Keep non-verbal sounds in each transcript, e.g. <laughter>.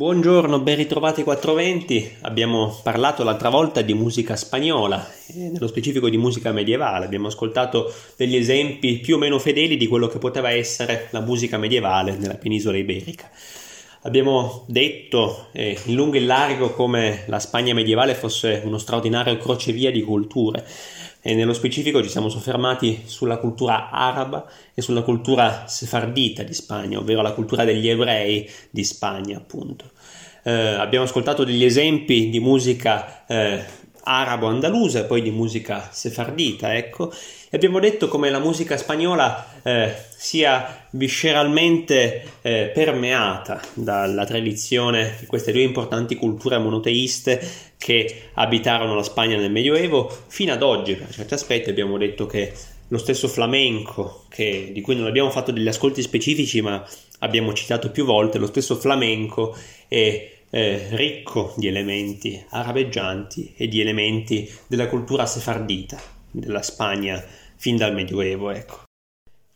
Buongiorno, ben ritrovati 420. Abbiamo parlato l'altra volta di musica spagnola, nello specifico di musica medievale. Abbiamo ascoltato degli esempi più o meno fedeli di quello che poteva essere la musica medievale nella penisola iberica. Abbiamo detto eh, in lungo e in largo come la Spagna medievale fosse uno straordinario crocevia di culture e nello specifico ci siamo soffermati sulla cultura araba e sulla cultura sefardita di Spagna, ovvero la cultura degli ebrei di Spagna, appunto. Eh, abbiamo ascoltato degli esempi di musica eh, arabo-andalusa e poi di musica sefardita, ecco, e abbiamo detto come la musica spagnola eh, sia visceralmente eh, permeata dalla tradizione di queste due importanti culture monoteiste che abitarono la Spagna nel Medioevo. Fino ad oggi, per certi aspetti abbiamo detto che lo stesso flamenco, che, di cui non abbiamo fatto degli ascolti specifici ma abbiamo citato più volte, lo stesso flamenco è eh, ricco di elementi arabeggianti e di elementi della cultura sefardita della Spagna fin dal Medioevo. Ecco.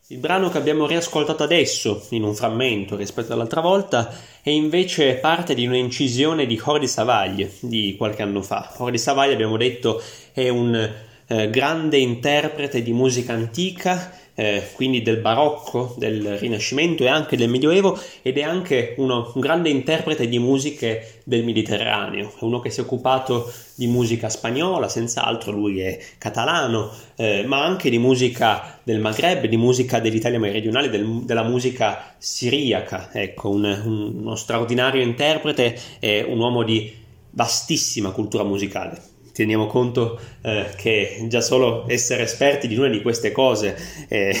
Il brano che abbiamo riascoltato adesso, in un frammento rispetto all'altra volta, è invece parte di un'incisione di Jordi Savaglie di qualche anno fa. Jordi Savaglie, abbiamo detto, è un eh, grande interprete di musica antica eh, quindi del barocco, del Rinascimento e anche del Medioevo ed è anche uno, un grande interprete di musiche del Mediterraneo, è uno che si è occupato di musica spagnola, senz'altro lui è catalano, eh, ma anche di musica del Maghreb, di musica dell'Italia meridionale, del, della musica siriaca, ecco, un, un, uno straordinario interprete e un uomo di vastissima cultura musicale teniamo conto eh, che già solo essere esperti di una di queste cose è,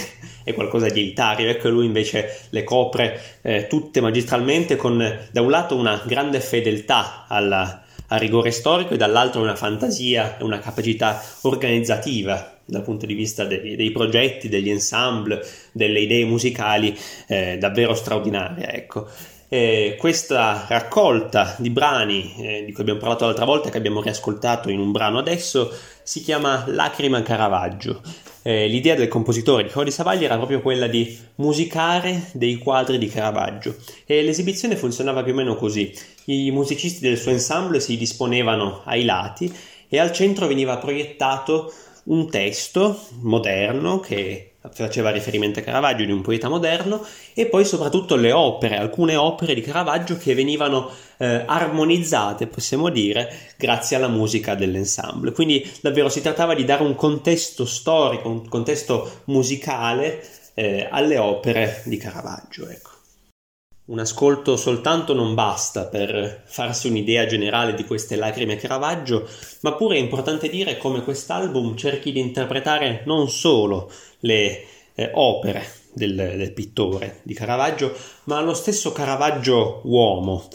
è qualcosa di elitario, ecco lui invece le copre eh, tutte magistralmente con da un lato una grande fedeltà alla, al rigore storico e dall'altro una fantasia e una capacità organizzativa dal punto di vista dei, dei progetti, degli ensemble, delle idee musicali eh, davvero straordinarie. Ecco. Eh, questa raccolta di brani eh, di cui abbiamo parlato l'altra volta, che abbiamo riascoltato in un brano adesso, si chiama Lacrima Caravaggio. Eh, l'idea del compositore di Cody Savagli era proprio quella di musicare dei quadri di Caravaggio e l'esibizione funzionava più o meno così. I musicisti del suo ensemble si disponevano ai lati e al centro veniva proiettato un testo moderno che faceva riferimento a Caravaggio di un poeta moderno e poi soprattutto le opere, alcune opere di Caravaggio che venivano eh, armonizzate, possiamo dire, grazie alla musica dell'ensemble. Quindi davvero si trattava di dare un contesto storico, un contesto musicale eh, alle opere di Caravaggio. Ecco. Un ascolto soltanto non basta per farsi un'idea generale di queste lacrime Caravaggio, ma pure è importante dire come quest'album cerchi di interpretare non solo le eh, opere del, del pittore di Caravaggio, ma lo stesso Caravaggio uomo.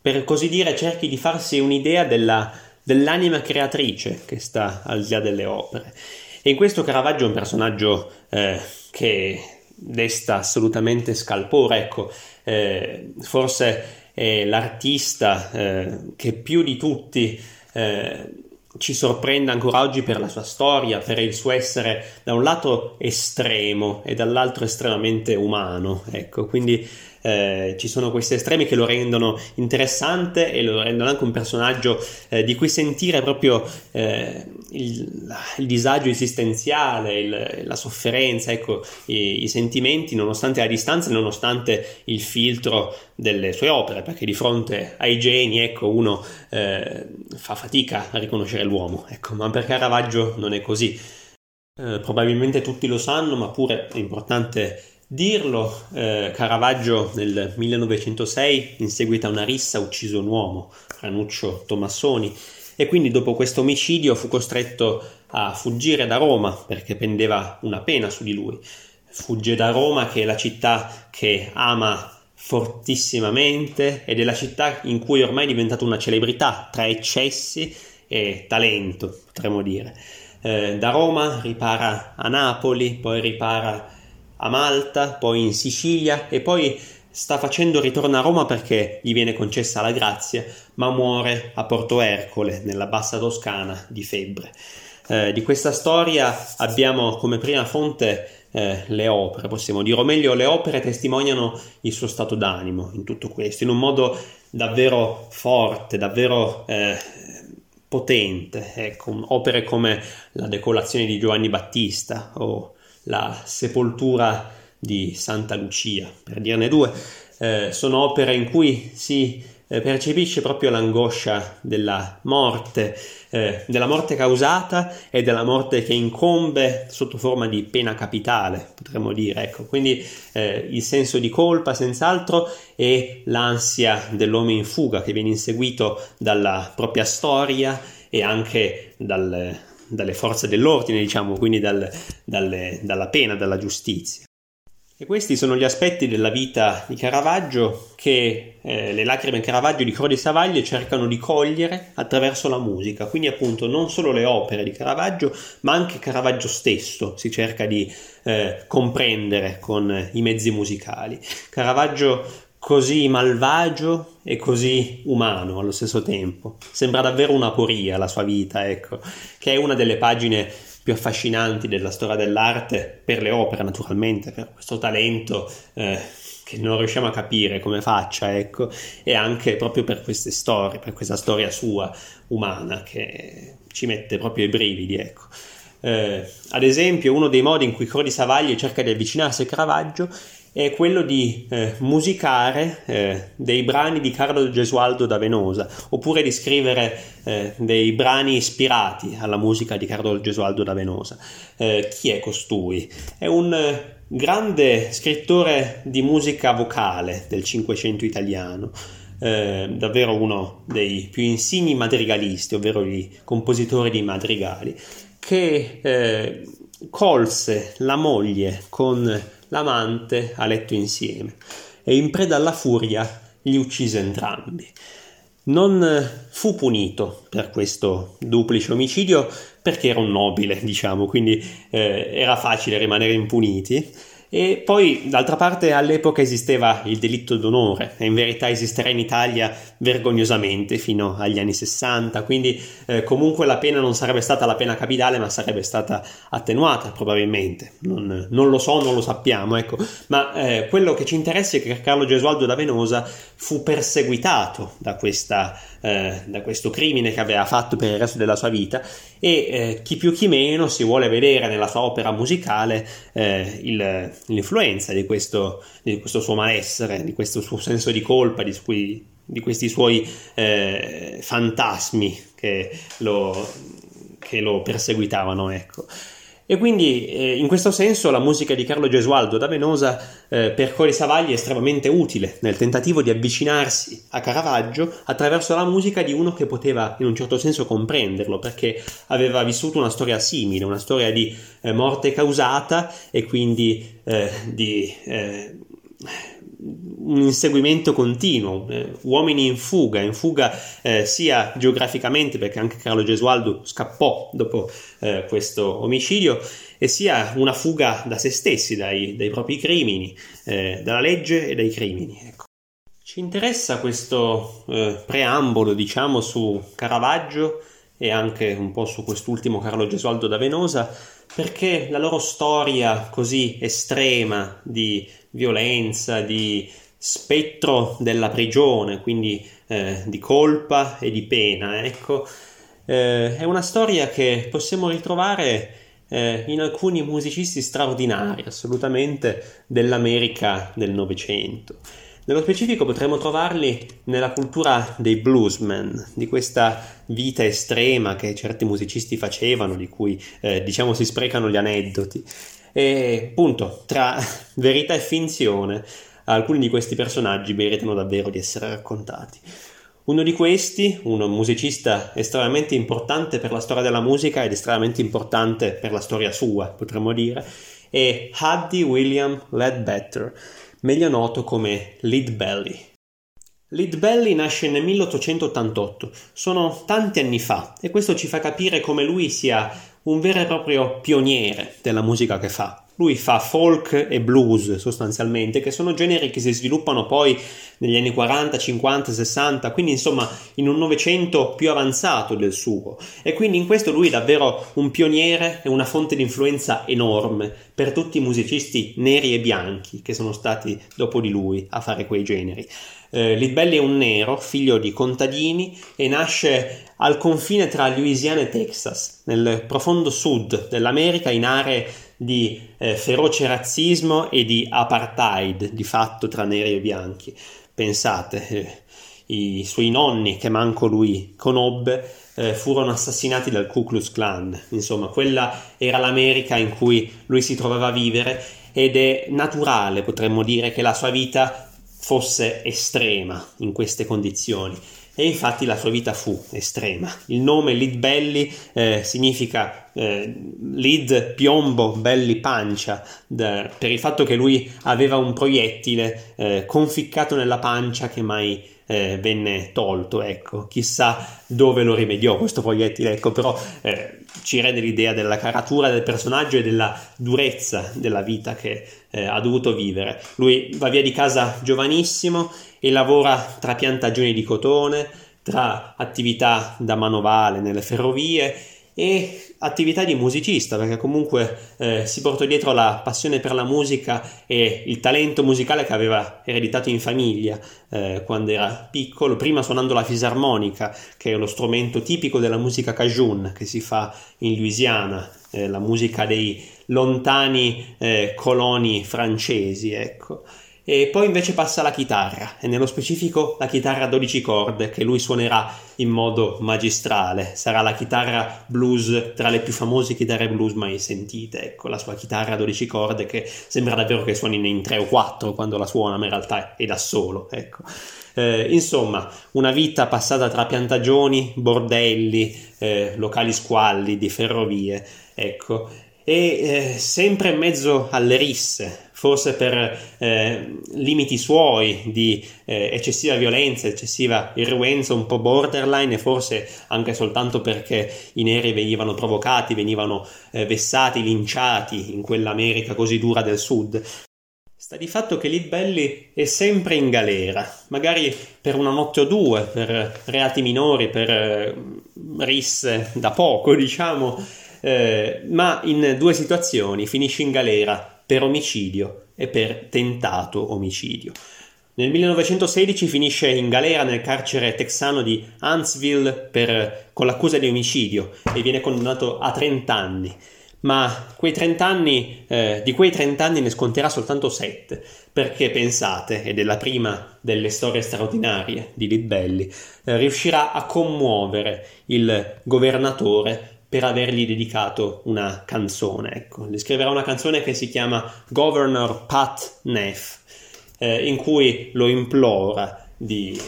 Per così dire cerchi di farsi un'idea della, dell'anima creatrice che sta al di là delle opere. E in questo Caravaggio è un personaggio eh, che desta assolutamente scalpore, ecco, eh, forse è l'artista eh, che più di tutti eh, ci sorprende ancora oggi per la sua storia, per il suo essere da un lato estremo e dall'altro estremamente umano, ecco, quindi eh, ci sono questi estremi che lo rendono interessante e lo rendono anche un personaggio eh, di cui sentire proprio eh, il, il, disagio esistenziale, il, la sofferenza, ecco, i, i, sentimenti nonostante la distanza, nonostante il filtro delle sue opere, perché di fronte ai geni, ecco, uno eh, fa fatica a riconoscere l'uomo, ecco, ma per Caravaggio non è così. Eh, probabilmente tutti lo sanno, ma pure è importante dirlo, eh, Caravaggio nel 1906 in seguito a una rissa ucciso un uomo, Ranuccio Tomassoni, e quindi dopo questo omicidio fu costretto a fuggire da Roma perché pendeva una pena su di lui. Fugge da Roma che è la città che ama fortissimamente ed è la città in cui ormai è diventata una celebrità tra eccessi e talento, potremmo dire. Eh, da Roma ripara a Napoli, poi ripara a Malta, poi in Sicilia e poi sta facendo ritorno a Roma perché gli viene concessa la grazia, ma muore a Porto Ercole, nella bassa Toscana, di febbre. Eh, di questa storia abbiamo come prima fonte eh, le opere, possiamo dire, o meglio le opere testimoniano il suo stato d'animo in tutto questo, in un modo davvero forte, davvero eh, potente. Ecco, opere come la decolazione di Giovanni Battista o la sepoltura di Santa Lucia, per dirne due, eh, sono opere in cui si eh, percepisce proprio l'angoscia della morte, eh, della morte causata e della morte che incombe sotto forma di pena capitale, potremmo dire. Ecco, quindi eh, il senso di colpa senz'altro e l'ansia dell'uomo in fuga che viene inseguito dalla propria storia e anche dal, dalle forze dell'ordine, diciamo, quindi dal, dalle, dalla pena, dalla giustizia. E questi sono gli aspetti della vita di Caravaggio che eh, le lacrime Caravaggio di Crodi Savaglie cercano di cogliere attraverso la musica. Quindi appunto non solo le opere di Caravaggio, ma anche Caravaggio stesso si cerca di eh, comprendere con i mezzi musicali. Caravaggio così malvagio e così umano allo stesso tempo. Sembra davvero una poria la sua vita, ecco, che è una delle pagine più affascinanti della storia dell'arte, per le opere naturalmente, per questo talento eh, che non riusciamo a capire come faccia, ecco, e anche proprio per queste storie, per questa storia sua umana che ci mette proprio i brividi, ecco. Eh, ad esempio, uno dei modi in cui Crodi Savaglia cerca di avvicinarsi a Caravaggio è quello di eh, musicare eh, dei brani di Carlo Gesualdo da Venosa, oppure di scrivere eh, dei brani ispirati alla musica di Carlo Gesualdo da Venosa. Eh, chi è costui? È un eh, grande scrittore di musica vocale del Cinquecento italiano. Eh, davvero uno dei più insigni madrigalisti, ovvero i compositori di madrigali, che colse la moglie con l'amante a letto insieme e in preda alla furia li uccise entrambi. Non fu punito per questo duplice omicidio perché era un nobile, diciamo, quindi eh, era facile rimanere impuniti e poi, d'altra parte, all'epoca esisteva il delitto d'onore, e in verità esisterà in Italia vergognosamente fino agli anni 60, quindi eh, comunque la pena non sarebbe stata la pena capitale, ma sarebbe stata attenuata probabilmente. Non, non lo so, non lo sappiamo, ecco. Ma eh, quello che ci interessa è che Carlo Gesualdo da Venosa fu perseguitato da, questa, eh, da questo crimine che aveva fatto per il resto della sua vita e eh, chi più chi meno si vuole vedere nella sua opera musicale eh, il, l'influenza di questo, di questo, suo malessere, di questo suo senso di colpa, di, cui, di questi suoi eh, fantasmi che lo, che lo perseguitavano. Ecco. E quindi eh, in questo senso la musica di Carlo Gesualdo da Venosa eh, per Cori Savagli è estremamente utile nel tentativo di avvicinarsi a Caravaggio attraverso la musica di uno che poteva in un certo senso comprenderlo perché aveva vissuto una storia simile, una storia di eh, morte causata e quindi eh, di eh, un inseguimento continuo, eh, uomini in fuga, in fuga eh, sia geograficamente perché anche Carlo Gesualdo scappò dopo eh, questo omicidio e sia una fuga da se stessi, dai, dai propri crimini, eh, dalla legge e dai crimini. Ecco. Ci interessa questo eh, preambolo, diciamo, su Caravaggio e anche un po' su quest'ultimo Carlo Gesualdo da Venosa, perché la loro storia così estrema di violenza, di spettro della prigione, quindi eh, di colpa e di pena. Ecco, eh, è una storia che possiamo ritrovare eh, in alcuni musicisti straordinari, assolutamente dell'America del Novecento. Nello specifico potremmo trovarli nella cultura dei bluesmen, di questa vita estrema che certi musicisti facevano, di cui eh, diciamo si sprecano gli aneddoti. E appunto, tra <laughs> verità e finzione, alcuni di questi personaggi meritano davvero di essere raccontati. Uno di questi, un musicista estremamente importante per la storia della musica ed estremamente importante per la storia sua, potremmo dire, è Huddy William Ledbetter, meglio noto come Lead Belly. Lead Belly nasce nel 1888, sono tanti anni fa, e questo ci fa capire come lui sia un vero e proprio pioniere della musica che fa lui fa folk e blues sostanzialmente, che sono generi che si sviluppano poi negli anni 40, 50, 60, quindi insomma in un Novecento più avanzato del suo. E quindi in questo lui è davvero un pioniere e una fonte di influenza enorme per tutti i musicisti neri e bianchi che sono stati dopo di lui a fare quei generi. Eh, Litbelli è un nero, figlio di contadini e nasce al confine tra Louisiana e Texas, nel profondo sud dell'America, in aree di eh, feroce razzismo e di apartheid di fatto tra neri e bianchi. Pensate, eh, i suoi nonni, che manco lui conobbe, eh, furono assassinati dal Ku Klux Klan. Insomma, quella era l'America in cui lui si trovava a vivere ed è naturale, potremmo dire, che la sua vita fosse estrema in queste condizioni e infatti la sua vita fu estrema. Il nome Lead Belly eh, significa eh, lead piombo, belli pancia, da, per il fatto che lui aveva un proiettile eh, conficcato nella pancia che mai eh, venne tolto, ecco, chissà dove lo rimediò questo proiettile, ecco, però eh, ci rende l'idea della caratura del personaggio e della durezza della vita che eh, ha dovuto vivere. Lui va via di casa giovanissimo e lavora tra piantagioni di cotone, tra attività da manovale nelle ferrovie e attività di musicista, perché comunque eh, si portò dietro la passione per la musica e il talento musicale che aveva ereditato in famiglia eh, quando era piccolo, prima suonando la fisarmonica, che è lo strumento tipico della musica cajun che si fa in Louisiana, eh, la musica dei lontani eh, coloni francesi, ecco e poi invece passa alla chitarra e nello specifico la chitarra a 12 corde che lui suonerà in modo magistrale. Sarà la chitarra blues tra le più famose chitarre blues mai sentite. Ecco la sua chitarra a 12 corde che sembra davvero che suoni in 3 o 4 quando la suona ma in realtà è da solo ecco. Eh, insomma, una vita passata tra piantagioni, bordelli, eh, locali squalli, di ferrovie, ecco, e eh, sempre in mezzo alle risse, forse per eh, limiti suoi di eh, eccessiva violenza, eccessiva irruenza, un po' borderline e forse anche soltanto perché i neri venivano provocati, venivano eh, vessati, linciati in quell'America così dura del sud. Sta di fatto che Libelli è sempre in galera, magari per una notte o due, per reati minori, per eh, risse da poco, diciamo, eh, ma in due situazioni finisce in galera per omicidio e per tentato omicidio. Nel 1916 finisce in galera nel carcere texano di Huntsville per, con l'accusa di omicidio e viene condannato a 30 anni. Ma quei 30 anni, eh, di quei 30 anni ne sconterà soltanto 7, perché pensate, ed è la prima delle storie straordinarie di Libelli, eh, riuscirà a commuovere il governatore per avergli dedicato una canzone. Ecco, gli scriverà una canzone che si chiama Governor Pat Neff, eh, in cui lo implora di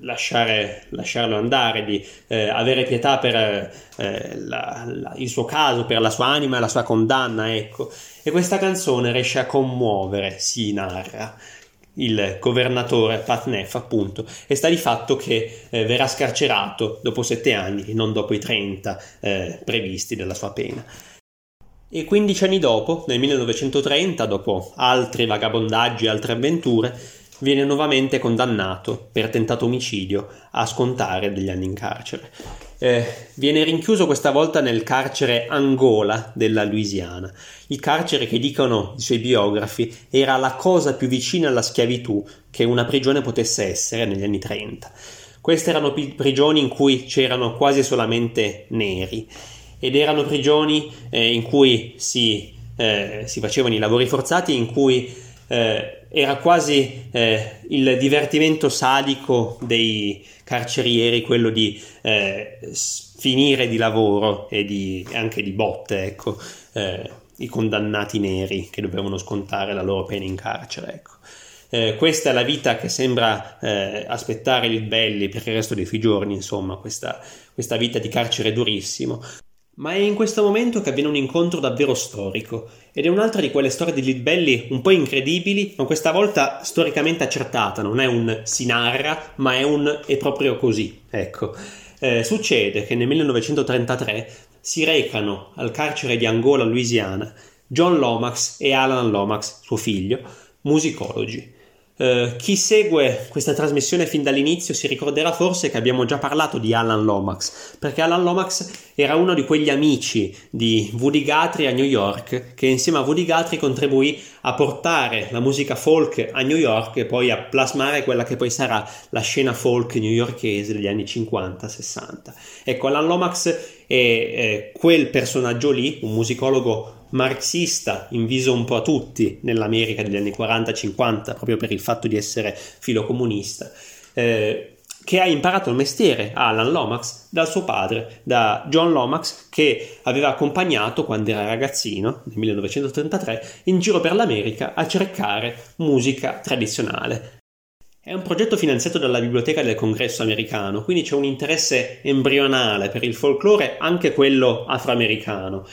lasciare, lasciarlo andare, di eh, avere pietà per eh, la, la, il suo caso, per la sua anima e la sua condanna, ecco. E questa canzone riesce a commuovere, si narra, il governatore Patnef appunto e sta di fatto che eh, verrà scarcerato dopo sette anni non dopo i 30 eh, previsti della sua pena. E 15 anni dopo, nel 1930, dopo altri vagabondaggi e altre avventure, viene nuovamente condannato per tentato omicidio a scontare degli anni in carcere. Eh, viene rinchiuso questa volta nel carcere Angola della Louisiana, il carcere che dicono i suoi biografi era la cosa più vicina alla schiavitù che una prigione potesse essere negli anni 30. Queste erano prigioni in cui c'erano quasi solamente neri ed erano prigioni eh, in cui si, eh, si, facevano i lavori forzati, in cui eh, era quasi eh, il divertimento sadico dei carcerieri quello di eh, finire di lavoro e di, anche di botte, ecco, eh, i condannati neri che dovevano scontare la loro pena in carcere, ecco. Eh, questa è la vita che sembra eh, aspettare il Belli per il resto dei suoi giorni, insomma, questa, questa vita di carcere durissimo. Ma è in questo momento che avviene un incontro davvero storico, ed è un'altra di quelle storie di Litbelli un po' incredibili, ma questa volta storicamente accertata, non è un si narra, ma è un è proprio così. Ecco, eh, succede che nel 1933 si recano al carcere di Angola, Louisiana, John Lomax e Alan Lomax, suo figlio, musicologi. Uh, chi segue questa trasmissione fin dall'inizio si ricorderà forse che abbiamo già parlato di Alan Lomax, perché Alan Lomax era uno di quegli amici di Woody Guthrie a New York che insieme a Woody Guthrie contribuì a portare la musica folk a New York e poi a plasmare quella che poi sarà la scena folk newyorkese degli anni 50-60. Ecco, Alan Lomax è, è quel personaggio lì, un musicologo marxista inviso un po' a tutti nell'America degli anni 40-50, proprio per il fatto di essere filocomunista, eh, che ha imparato il mestiere, Alan Lomax, dal suo padre, da John Lomax, che aveva accompagnato quando era ragazzino, nel 1933, in giro per l'America a cercare musica tradizionale. È un progetto finanziato dalla Biblioteca del Congresso americano, quindi c'è un interesse embrionale per il folklore, anche quello afroamericano.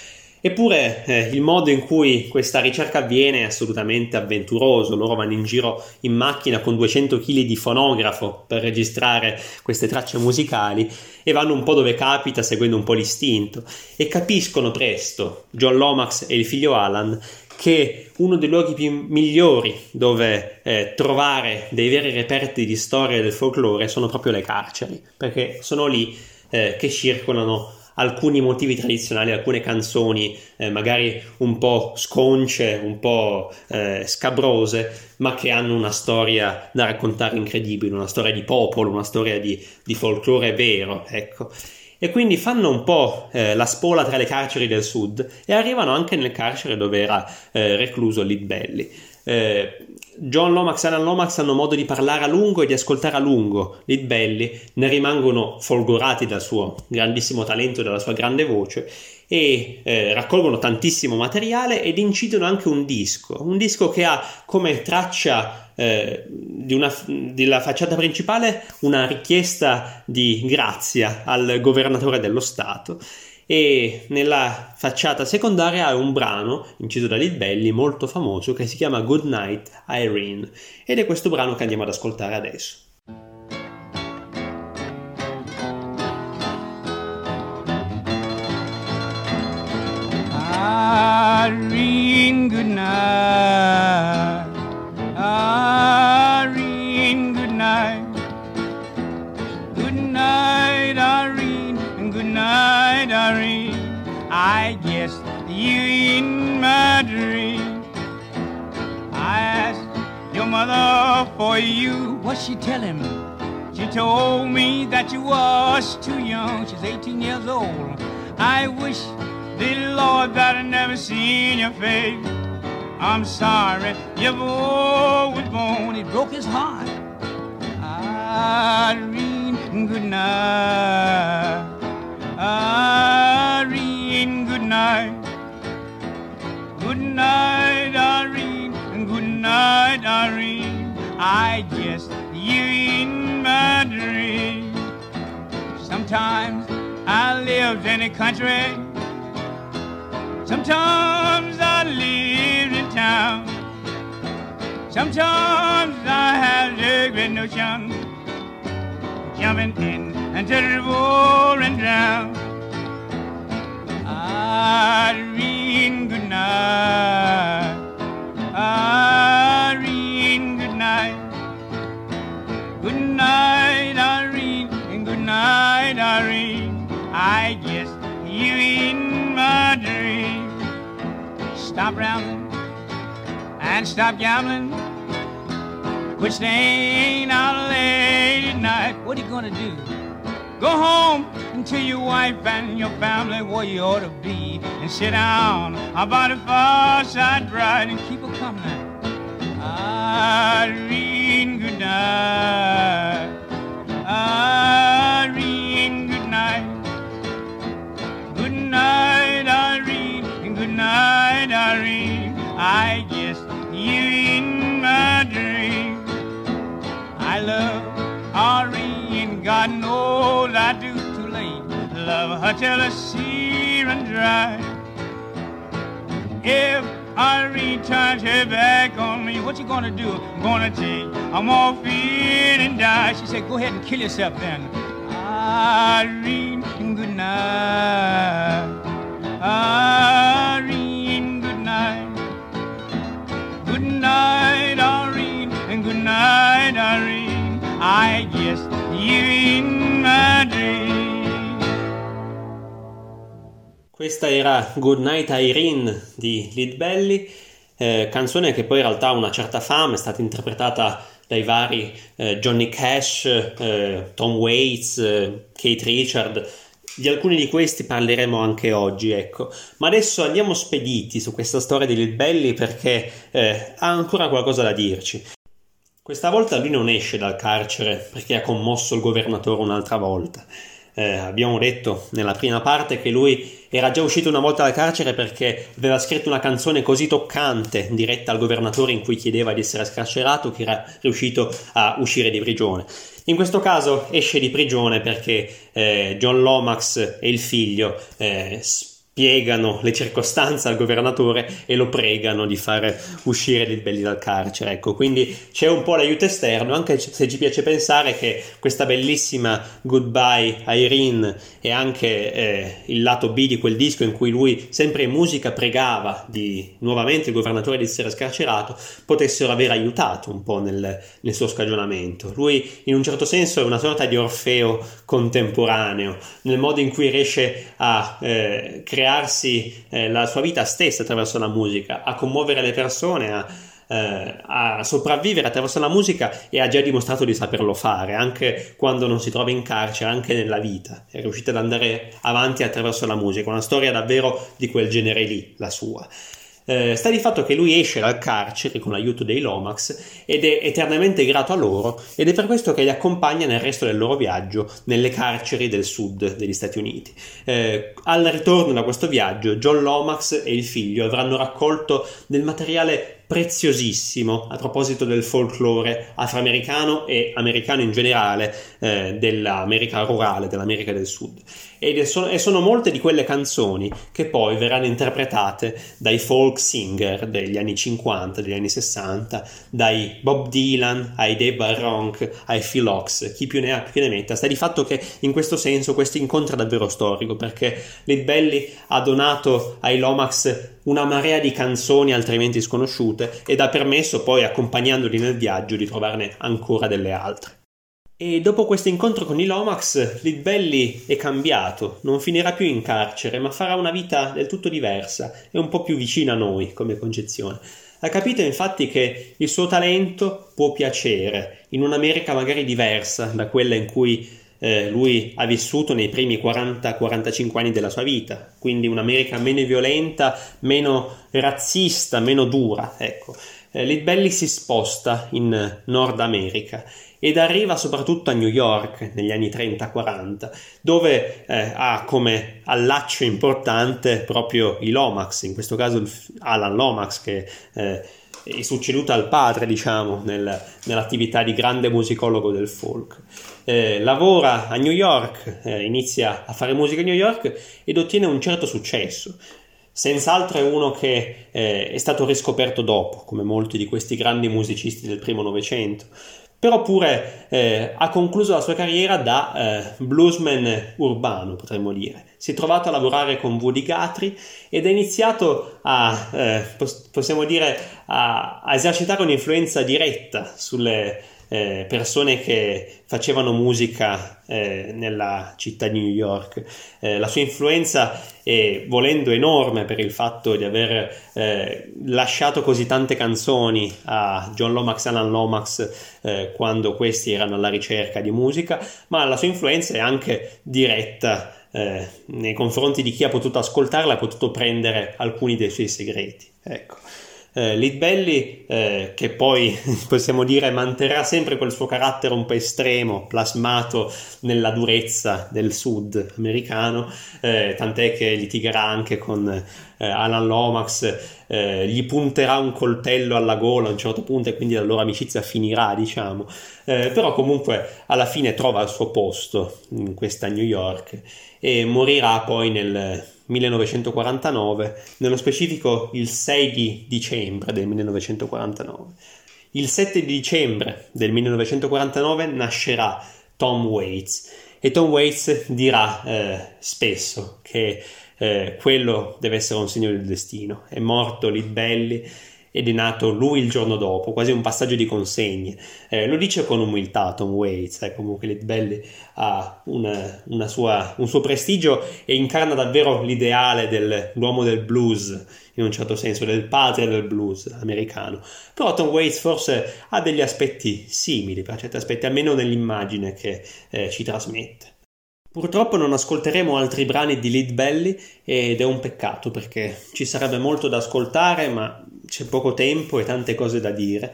Eppure eh, il modo in cui questa ricerca avviene è assolutamente avventuroso, loro vanno in giro in macchina con 200 kg di fonografo per registrare queste tracce musicali e vanno un po' dove capita seguendo un po' l'istinto. E capiscono presto, John Lomax e il figlio Alan, che uno dei luoghi più migliori dove eh, trovare dei veri reperti di storia del folklore sono proprio le carceri, perché sono lì eh, che circolano alcuni motivi tradizionali, alcune canzoni eh, magari un po' sconce, un po' eh, scabrose, ma che hanno una storia da raccontare incredibile, una storia di popolo, una storia di, di folklore vero, ecco. E quindi fanno un po' eh, la spola tra le carceri del sud e arrivano anche nel carcere dove era eh, recluso Lid Belly. Eh, John Lomax e Alan Lomax hanno modo di parlare a lungo e di ascoltare a lungo. Lid Belly ne rimangono folgorati dal suo grandissimo talento e dalla sua grande voce e eh, raccolgono tantissimo materiale ed incidono anche un disco, un disco che ha come traccia eh, di una, della facciata principale una richiesta di grazia al governatore dello Stato e nella facciata secondaria ha un brano inciso da Lil Belly molto famoso che si chiama Good Night Irene ed è questo brano che andiamo ad ascoltare adesso. Irene, good night. Dream. I asked your mother for you. What she tell him? She told me that you was too young. She's 18 years old. I wish the Lord that I never seen your face. I'm sorry your boy was born. It broke his heart. Irene, good night. Irene, good night. Night, Irene, good night, Irene. I guess you in my dream. Sometimes I lived in a country. Sometimes I lived in town. Sometimes I had a great notion jumping in into the and drown. Irene, good night. Irene, good night. Good night, Irene, good night, Irene. I guess you in my dream. Stop rambling and stop gambling. Quit staying out late at night. What are you gonna do? Go home tell your wife and your family where you ought to be. And sit down about the fireside bride and keep her company. Irene, good night. Irene, good night. Good night, Irene, and good night, Irene. I guess you in my dream. I love Irene, God knows I do love her till the sea run dry. If Irene turns her back on me, what you gonna do? I'm gonna take a morphine and die. She said, go ahead and kill yourself then. Irene, good night. Irene, good night. Good night, Irene, and good night, Irene. I guess you di Lead Belly, eh, canzone che poi in realtà ha una certa fama, è stata interpretata dai vari eh, Johnny Cash, eh, Tom Waits, eh, Kate Richard. Di alcuni di questi parleremo anche oggi, ecco. Ma adesso andiamo spediti su questa storia di Lead Belly perché eh, ha ancora qualcosa da dirci. Questa volta lui non esce dal carcere perché ha commosso il governatore un'altra volta. Eh, abbiamo detto nella prima parte che lui era già uscito una volta dal carcere perché aveva scritto una canzone così toccante diretta al governatore in cui chiedeva di essere scarcerato che era riuscito a uscire di prigione. In questo caso esce di prigione perché eh, John Lomax e il figlio eh, spiegano le circostanze al governatore e lo pregano di fare uscire belli dal carcere. Ecco, quindi c'è un po' l'aiuto esterno, anche se ci piace pensare che questa bellissima Goodbye Irene e anche eh, il lato B di quel disco in cui lui sempre in musica pregava di nuovamente il governatore di essere scarcerato, potessero aver aiutato un po' nel, nel suo scagionamento. Lui in un certo senso è una sorta di Orfeo contemporaneo, nel modo in cui riesce a eh, creare crearsi eh, la sua vita stessa attraverso la musica, a commuovere le persone, a, eh, a sopravvivere attraverso la musica e ha già dimostrato di saperlo fare, anche quando non si trova in carcere, anche nella vita. È riuscita ad andare avanti attraverso la musica, una storia davvero di quel genere lì, la sua. Eh, sta di fatto che lui esce dal carcere con l'aiuto dei Lomax ed è eternamente grato a loro ed è per questo che li accompagna nel resto del loro viaggio nelle carceri del sud degli Stati Uniti. Eh, al ritorno da questo viaggio John Lomax e il figlio avranno raccolto del materiale preziosissimo a proposito del folklore afroamericano e americano in generale eh, dell'America rurale, dell'America del Sud. E sono, e sono, molte di quelle canzoni che poi verranno interpretate dai folk singer degli anni 50, degli anni 60, dai Bob Dylan ai Dave Barronk, ai Phil Ox, chi più ne ha più ne metta. Sta di fatto che in questo senso questo incontro è davvero storico perché Lead Belly ha donato ai Lomax una marea di canzoni altrimenti sconosciute ed ha permesso poi, accompagnandoli nel viaggio, di trovarne ancora delle altre. E dopo questo incontro con i Lomax, Litbelli è cambiato, non finirà più in carcere, ma farà una vita del tutto diversa e un po' più vicina a noi come concezione. Ha capito infatti che il suo talento può piacere in un'America magari diversa da quella in cui eh, lui ha vissuto nei primi 40-45 anni della sua vita, quindi un'America meno violenta, meno razzista, meno dura. Ecco. Eh, Litbelli si sposta in Nord America ed arriva soprattutto a New York negli anni 30-40, dove eh, ha come allaccio importante proprio i Lomax, in questo caso Alan Lomax che eh, è succeduto al padre, diciamo, nel, nell'attività di grande musicologo del folk. Eh, lavora a New York, eh, inizia a fare musica a New York ed ottiene un certo successo. Senz'altro è uno che eh, è stato riscoperto dopo, come molti di questi grandi musicisti del primo Novecento, però pure eh, ha concluso la sua carriera da eh, bluesman urbano, potremmo dire. Si è trovato a lavorare con Woody Guthrie ed ha iniziato a, eh, possiamo dire, a, a esercitare un'influenza diretta sulle eh, persone che facevano musica eh, nella città di New York. Eh, la sua influenza è, volendo, enorme per il fatto di aver eh, lasciato così tante canzoni a John Lomax e Alan Lomax eh, quando questi erano alla ricerca di musica, ma la sua influenza è anche diretta eh, nei confronti di chi ha potuto ascoltarla e ha potuto prendere alcuni dei suoi segreti. Ecco eh, Litbelli eh, che poi <laughs> possiamo dire manterrà sempre quel suo carattere un po' estremo plasmato nella durezza del sud americano eh, tant'è che litigherà anche con eh, Alan Lomax eh, gli punterà un coltello alla gola a un certo punto e quindi la loro amicizia finirà diciamo. Eh, però comunque alla fine trova il suo posto in questa New York e morirà poi nel 1949, nello specifico il 6 di dicembre del 1949. Il 7 di dicembre del 1949 nascerà Tom Waits e Tom Waits dirà eh, spesso che eh, quello deve essere un segno del destino. È morto Litbelli ed è nato lui il giorno dopo, quasi un passaggio di consegne. Eh, lo dice con umiltà Tom Waits, eh, comunque Lead Belly ha una, una sua, un suo prestigio e incarna davvero l'ideale dell'uomo del blues, in un certo senso, del padre del blues americano. Però Tom Waits forse ha degli aspetti simili, per certi aspetti, almeno nell'immagine che eh, ci trasmette. Purtroppo non ascolteremo altri brani di Lead Belly ed è un peccato perché ci sarebbe molto da ascoltare, ma c'è poco tempo e tante cose da dire.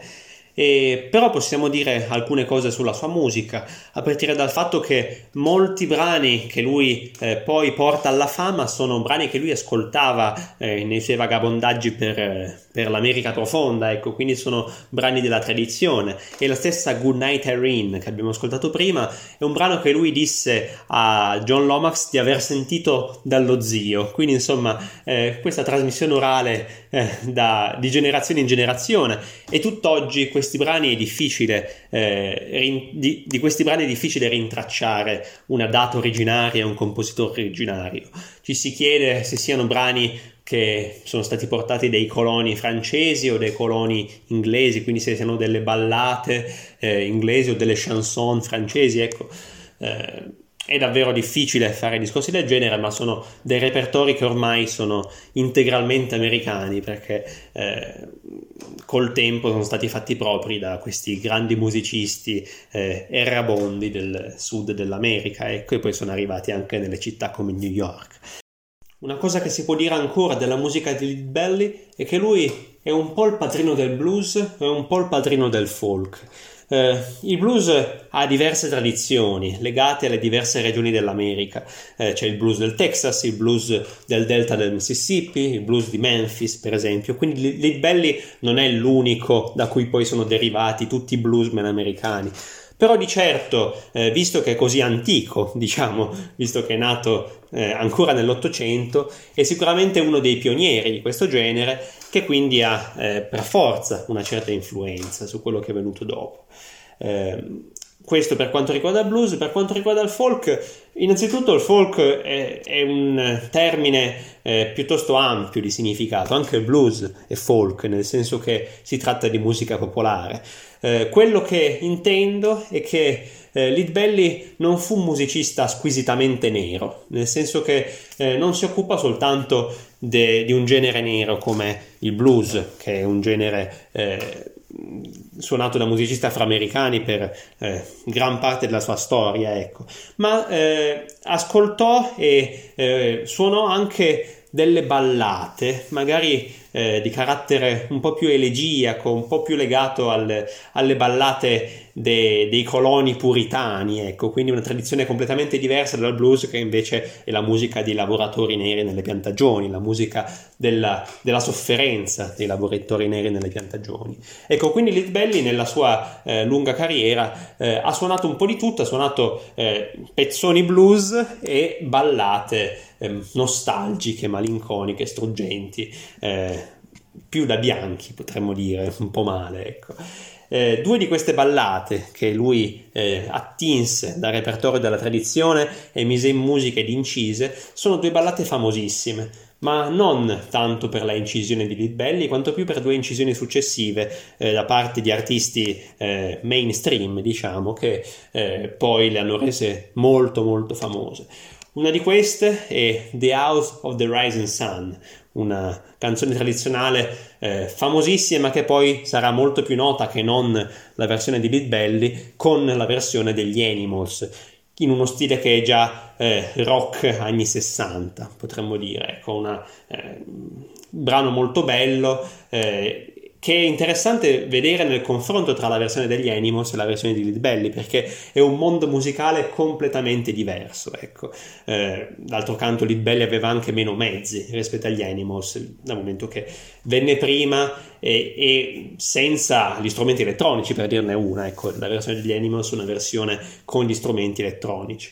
E, però possiamo dire alcune cose sulla sua musica, a partire dal fatto che molti brani che lui eh, poi porta alla fama sono brani che lui ascoltava eh, nei suoi vagabondaggi per, per, l'America profonda, ecco, quindi sono brani della tradizione. E la stessa Goodnight Irene che abbiamo ascoltato prima è un brano che lui disse a John Lomax di aver sentito dallo zio, quindi insomma eh, questa trasmissione orale eh, da, di generazione in generazione e tutt'oggi questi brani è difficile, eh, rin- di, di, questi brani è difficile rintracciare una data originaria un compositore originario. Ci si chiede se siano brani che sono stati portati dai coloni francesi o dai coloni inglesi, quindi se siano delle ballate eh, inglesi o delle chanson francesi, ecco. È davvero difficile fare discorsi del genere, ma sono dei repertori che ormai sono integralmente americani perché eh, col tempo sono stati fatti propri da questi grandi musicisti eh, errabondi del sud dell'America ecco, e poi sono arrivati anche nelle città come New York. Una cosa che si può dire ancora della musica di Lead Belly è che lui è un po' il padrino del blues e un po' il padrino del folk. Eh, il blues ha diverse tradizioni legate alle diverse regioni dell'America. Eh, c'è il blues del Texas, il blues del delta del Mississippi, il blues di Memphis, per esempio. Quindi Lead Belly non è l'unico da cui poi sono derivati tutti i bluesmen americani. Però di certo, eh, visto che è così antico, <laughs> diciamo, visto che è nato eh, ancora nell'Ottocento, è sicuramente uno dei pionieri di questo genere, che quindi ha eh, per forza una certa influenza su quello che è venuto dopo. Eh, questo per quanto riguarda il blues, per quanto riguarda il folk, innanzitutto il folk è, è un termine eh, piuttosto ampio di significato, anche il blues è folk, nel senso che si tratta di musica popolare. Eh, quello che intendo è che eh, Lead Belly non fu un musicista squisitamente nero, nel senso che eh, non si occupa soltanto de, di un genere nero come il blues, che è un genere eh, suonato da musicisti afroamericani per eh, gran parte della sua storia, ecco. ma eh, ascoltò e eh, suonò anche delle ballate, magari eh, di carattere un po' più elegiaco, un po' più legato al, alle ballate de, dei coloni puritani, ecco, quindi una tradizione completamente diversa dal blues che invece è la musica dei lavoratori neri nelle piantagioni, la musica della, della sofferenza dei lavoratori neri nelle piantagioni. Ecco, quindi Lead Belly nella sua eh, lunga carriera eh, ha suonato un po' di tutto, ha suonato eh, pezzoni blues e ballate ehm, nostalgiche, malinconiche, struggenti, eh, più da bianchi potremmo dire, un po' male, ecco. Eh, due di queste ballate che lui eh, attinse dal repertorio della tradizione e mise in musica ed incise sono due ballate famosissime, ma non tanto per la incisione di Lead Belly quanto più per due incisioni successive eh, da parte di artisti eh, mainstream, diciamo, che eh, poi le hanno rese molto molto famose. Una di queste è The House of the Rising Sun, una canzone tradizionale eh, famosissima che poi sarà molto più nota che non la versione di Beat Belly con la versione degli Animals in uno stile che è già eh, rock anni 60 potremmo dire. Ecco un eh, brano molto bello eh, che è interessante vedere nel confronto tra la versione degli Animals e la versione di Lead Belly perché è un mondo musicale completamente diverso ecco. eh, d'altro canto Lead Belly aveva anche meno mezzi rispetto agli Animals dal momento che venne prima e, e senza gli strumenti elettronici per dirne una ecco, la versione degli Animals è una versione con gli strumenti elettronici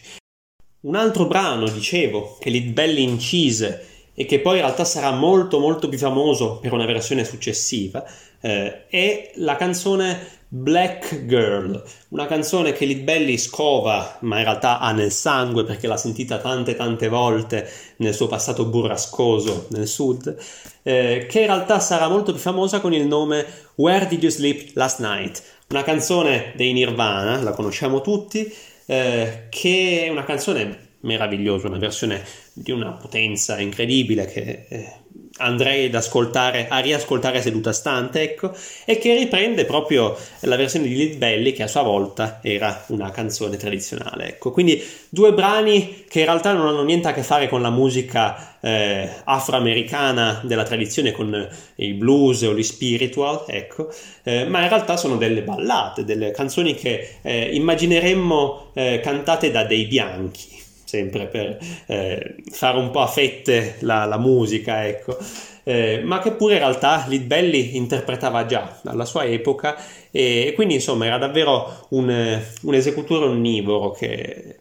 un altro brano dicevo che Lead Belly incise e che poi in realtà sarà molto molto più famoso per una versione successiva, eh, è la canzone Black Girl, una canzone che Lead Belly scova, ma in realtà ha nel sangue perché l'ha sentita tante tante volte nel suo passato burrascoso nel sud, eh, che in realtà sarà molto più famosa con il nome Where Did You Sleep Last Night? Una canzone dei Nirvana, la conosciamo tutti, eh, che è una canzone meravigliosa, una versione di una potenza incredibile che eh, andrei ad ascoltare, a riascoltare seduta stante, ecco, e che riprende proprio la versione di Lead Belly che a sua volta era una canzone tradizionale, ecco. Quindi due brani che in realtà non hanno niente a che fare con la musica eh, afroamericana della tradizione, con il blues o gli spiritual, ecco, eh, ma in realtà sono delle ballate, delle canzoni che eh, immagineremmo eh, cantate da dei bianchi sempre per eh, fare un po' a fette la, la musica, ecco. Eh, ma che pure in realtà Lead Belly interpretava già alla sua epoca e, e quindi insomma era davvero un, un esecutore onnivoro che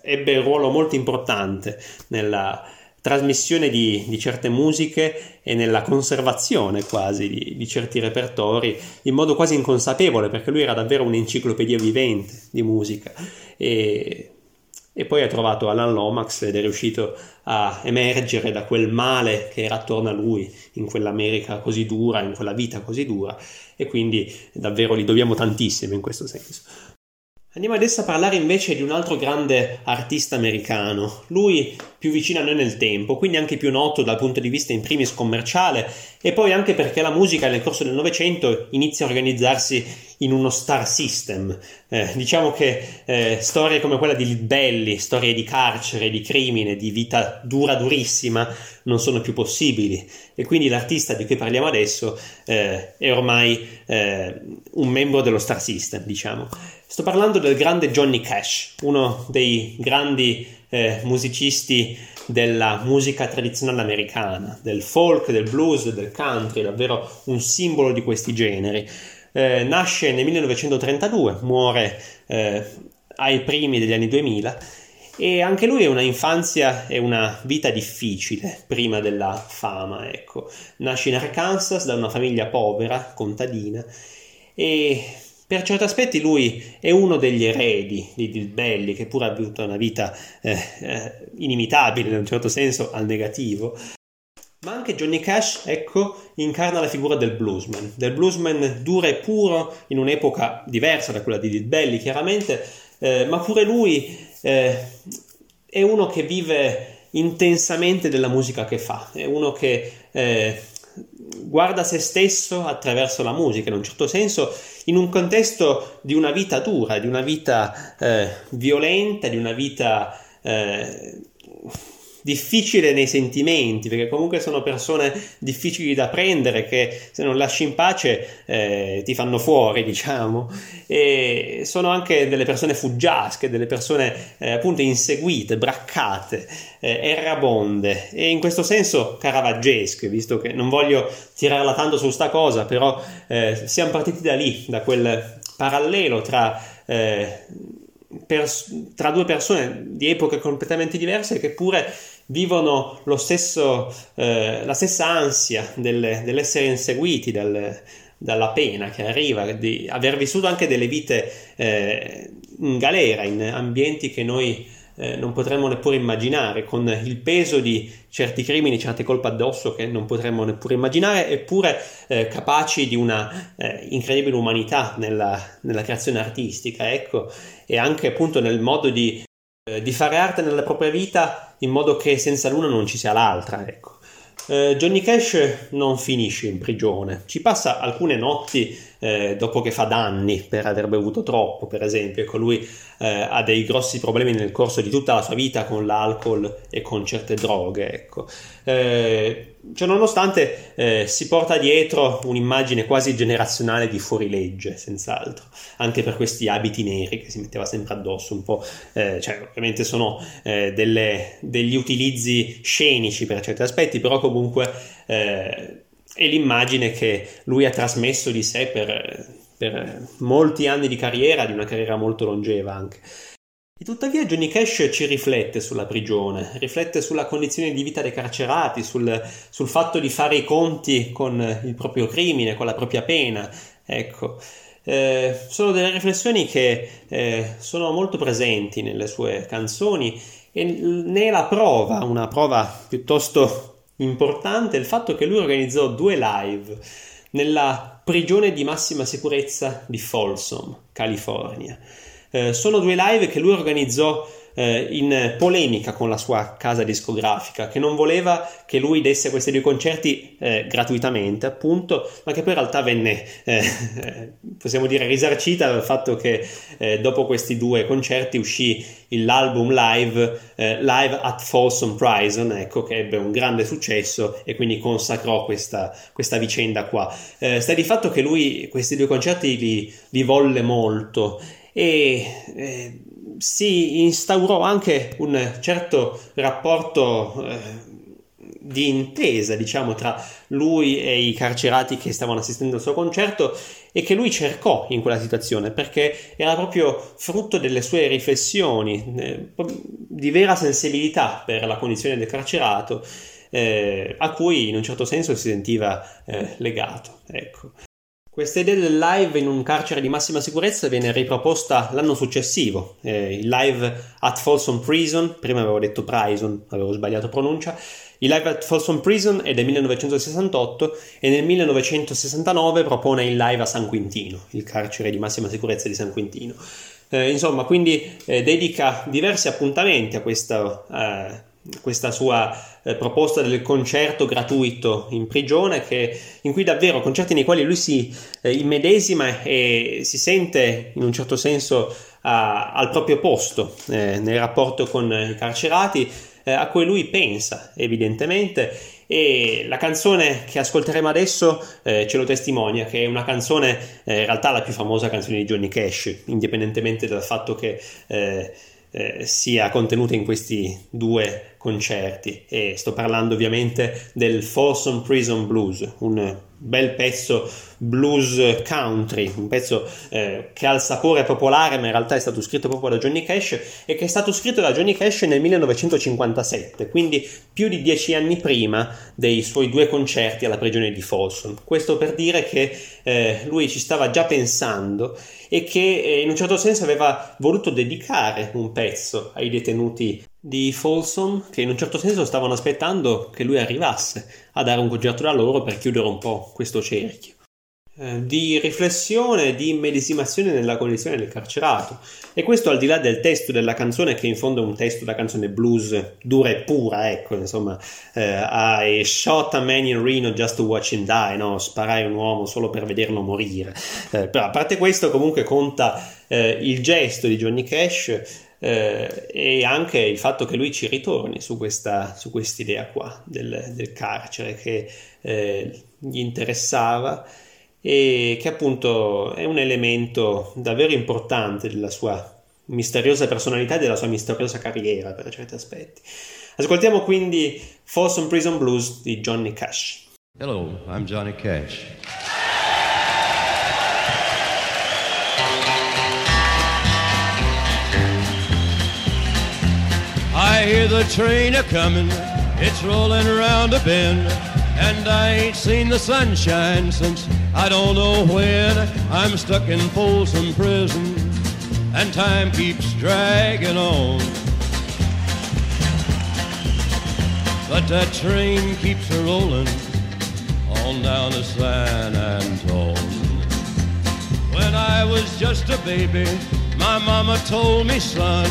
ebbe un ruolo molto importante nella trasmissione di, di, certe musiche e nella conservazione quasi di, di, certi repertori in modo quasi inconsapevole perché lui era davvero un'enciclopedia vivente di musica e e poi ha trovato Alan Lomax ed è riuscito a emergere da quel male che era attorno a lui in quell'America così dura, in quella vita così dura e quindi davvero gli dobbiamo tantissimo in questo senso. Andiamo adesso a parlare invece di un altro grande artista americano, lui più vicino a noi nel tempo, quindi anche più noto dal punto di vista in primis commerciale e poi anche perché la musica nel corso del Novecento inizia a organizzarsi in uno star system. Eh, diciamo che eh, storie come quella di Libelli, storie di carcere, di crimine, di vita dura durissima non sono più possibili e quindi l'artista di cui parliamo adesso eh, è ormai eh, un membro dello star system, diciamo. Sto parlando del grande Johnny Cash, uno dei grandi eh, musicisti della musica tradizionale americana, del folk, del blues, del country, davvero un simbolo di questi generi. Eh, nasce nel 1932, muore eh, ai primi degli anni 2000 e anche lui ha una infanzia e una vita difficile prima della fama, ecco. Nasce in Arkansas da una famiglia povera, contadina e per certi aspetti lui è uno degli eredi di Dilbelli, che pure ha avuto una vita eh, eh, inimitabile in un certo senso al negativo. Ma anche Johnny Cash, ecco, incarna la figura del bluesman, del bluesman duro e puro in un'epoca diversa da quella di Dilbelli, chiaramente, eh, ma pure lui eh, è uno che vive intensamente della musica che fa, è uno che eh, guarda se stesso attraverso la musica, in un certo senso, in un contesto di una vita dura, di una vita eh, violenta, di una vita eh, difficile nei sentimenti, perché comunque sono persone difficili da prendere che se non lasci in pace eh, ti fanno fuori, <laughs> diciamo. E sono anche delle persone fuggiasche, delle persone eh, appunto inseguite, braccate, eh, errabonde e in questo senso caravaggesche, visto che non voglio tirarla tanto su sta cosa, però eh, siamo partiti da lì, da quel parallelo tra eh, pers- tra due persone di epoche completamente diverse che pure vivono stesso, eh, la stessa ansia del, dell'essere inseguiti dal, dalla pena che arriva, di aver vissuto anche delle vite eh, in galera, in ambienti che noi eh, non potremmo neppure immaginare, con il peso di certi crimini, certe colpe addosso che non potremmo neppure immaginare, eppure eh, capaci di una eh, incredibile umanità nella, nella, creazione artistica, ecco, e anche appunto nel modo di, di, fare arte nella propria vita in modo che senza l'una non ci sia l'altra, ecco. Eh, Johnny Cash non finisce in prigione, ci passa alcune notti eh, dopo che fa danni per aver bevuto troppo, per esempio. Ecco, lui eh, ha dei grossi problemi nel corso di tutta la sua vita con l'alcol e con certe droghe. Ecco. Eh, cioè, nonostante eh, si porta dietro un'immagine quasi generazionale di fuorilegge, senz'altro, anche per questi abiti neri che si metteva sempre addosso, un po', eh, cioè, ovviamente sono eh, delle, degli utilizzi scenici per certi aspetti, però comunque e l'immagine che lui ha trasmesso di sé per, per molti anni di carriera, di una carriera molto longeva anche. E tuttavia Johnny Cash ci riflette sulla prigione, riflette sulla condizione di vita dei carcerati, sul, sul, fatto di fare i conti con il proprio crimine, con la propria pena, ecco. eh, sono delle riflessioni che eh, sono molto presenti nelle sue canzoni e ne è la prova, una prova piuttosto importante, il fatto che lui organizzò due live nella prigione di massima sicurezza di Folsom, California. Eh, sono due live che lui organizzò eh, in polemica con la sua casa discografica, che non voleva che lui desse questi due concerti eh, gratuitamente, appunto, ma che poi in realtà venne, eh, <laughs> possiamo dire, risarcita dal fatto che eh, dopo questi due concerti uscì l'album live Live at Folsom Prison, ecco, che ebbe un grande successo e quindi consacrò questa, questa vicenda qua. Sta di fatto che lui questi due concerti li, li volle molto e eh, si instaurò anche un certo rapporto eh, di intesa, diciamo, tra lui e i carcerati che stavano assistendo al suo concerto e che lui cercò in quella situazione perché era proprio frutto delle sue riflessioni, eh, di vera sensibilità per la condizione del carcerato. Eh, a cui in un certo senso si sentiva eh, legato. Ecco. Questa idea del live in un carcere di massima sicurezza viene riproposta l'anno successivo, eh, il live at Folsom Prison, prima avevo detto Prison, avevo sbagliato pronuncia, il live at Folsom Prison è del 1968 e nel 1969 propone il live a San Quintino, il carcere di massima sicurezza di San Quintino. Eh, insomma, quindi eh, dedica diversi appuntamenti a questa eh, questa sua eh, proposta del concerto gratuito in prigione, che, in cui davvero concerti nei quali lui si eh, immedesima e si sente in un certo senso a, al proprio posto eh, nel rapporto con i carcerati, eh, a cui lui pensa evidentemente. E la canzone che ascolteremo adesso eh, ce lo testimonia, che è una canzone, eh, in realtà la più famosa canzone di Johnny Cash, indipendentemente dal fatto che eh, sia contenuta in questi due concerti. E sto parlando ovviamente del Folsom Prison Blues, un bel pezzo blues country, un pezzo eh, che ha il sapore popolare ma in realtà è stato scritto proprio da Johnny Cash e che è stato scritto da Johnny Cash nel 1957, quindi più di dieci anni prima dei suoi due concerti alla prigione di Folsom. Questo per dire che eh, lui ci stava già pensando e che eh, in un certo senso aveva voluto dedicare un pezzo ai detenuti di Folsom che in un certo senso stavano aspettando che lui arrivasse a dare un concerto da loro per chiudere un po' questo cerchio. Eh, di riflessione, di immedesimazione nella condizione del carcerato. E questo al di là del testo della canzone, che in fondo è un testo da canzone blues dura e pura, ecco, insomma, eh, I shot a man in Reno just to watch him die, no? Sparai un uomo solo per vederlo morire. Eh, però a parte questo, comunque conta eh, il gesto di Johnny Cash. Eh, e anche il fatto che lui ci ritorni su questa su idea qua del, del carcere che eh, gli interessava e che appunto è un elemento davvero importante della sua misteriosa personalità e della sua misteriosa carriera per certi aspetti. Ascoltiamo quindi Folsom Prison Blues di Johnny Cash. Hello, I'm Johnny Cash. The train a coming, it's rolling around a bend. And I ain't seen the sunshine since I don't know when. I'm stuck in Folsom Prison, and time keeps dragging on. But that train keeps a rolling on down to San Antone. When I was just a baby, my mama told me, son,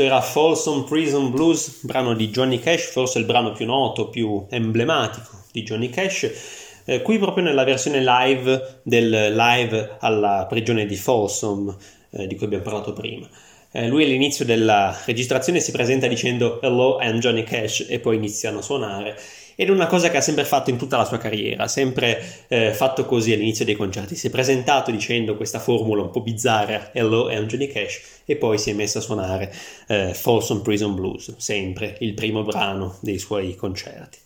Questo era Folsom Prison Blues, brano di Johnny Cash, forse il brano più noto, più emblematico di Johnny Cash. Eh, qui proprio nella versione live del live alla prigione di Folsom, eh, di cui abbiamo parlato prima. Eh, lui all'inizio della registrazione si presenta dicendo Hello, I'm Johnny Cash e poi iniziano a suonare ed è una cosa che ha sempre fatto in tutta la sua carriera, sempre eh, fatto così all'inizio dei concerti. Si è presentato dicendo questa formula un po' bizzarra, Hello, I'm Johnny Cash, e poi si è messo a suonare eh, Folsom Prison Blues, sempre il primo brano dei suoi concerti.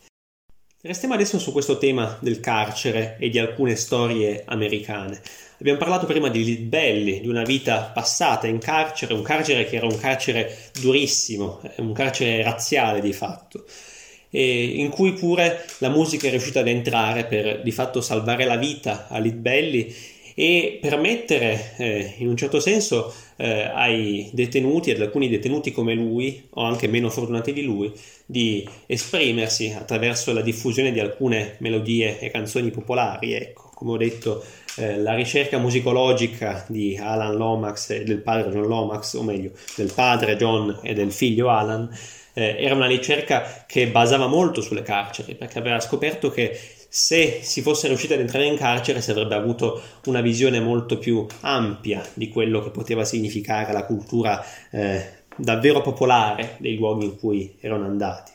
Restiamo adesso su questo tema del carcere e di alcune storie americane. Abbiamo parlato prima di Lead Belly, di una vita passata in carcere, un carcere che era un carcere durissimo, un carcere razziale di fatto in cui pure la musica è riuscita ad entrare per di fatto salvare la vita a Litbelli e permettere eh, in un certo senso eh, ai detenuti, ad alcuni detenuti come lui o anche meno fortunati di lui, di esprimersi attraverso la diffusione di alcune melodie e canzoni popolari. Ecco, come ho detto, eh, la ricerca musicologica di Alan Lomax e del padre John Lomax, o meglio, del padre John e del figlio Alan, eh, era una ricerca che basava molto sulle carceri, perché aveva scoperto che se si fosse riusciti ad entrare in carcere si avrebbe avuto una visione molto più ampia di quello che poteva significare la cultura eh, davvero popolare dei luoghi in cui erano andati.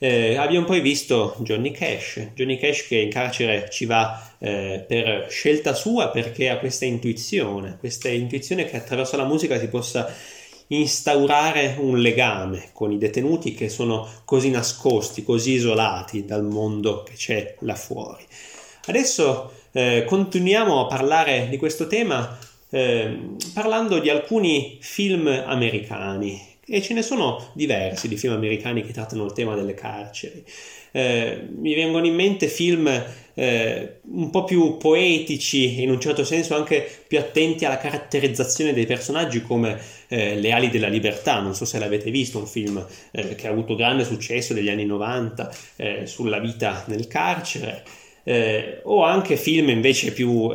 Eh, abbiamo poi visto Johnny Cash, Johnny Cash che in carcere ci va eh, per scelta sua perché ha questa intuizione, questa intuizione che attraverso la musica si possa instaurare un legame con i detenuti che sono così nascosti, così isolati dal mondo che c'è là fuori. Adesso eh, continuiamo a parlare di questo tema eh, parlando di alcuni film americani e ce ne sono diversi di film americani che trattano il tema delle carceri. Eh, mi vengono in mente film eh, un po' più poetici in un certo senso anche più attenti alla caratterizzazione dei personaggi come eh, Le ali della libertà, non so se l'avete visto, un film eh, che ha avuto grande successo negli anni 90 eh, sulla vita nel carcere, eh, o anche film invece più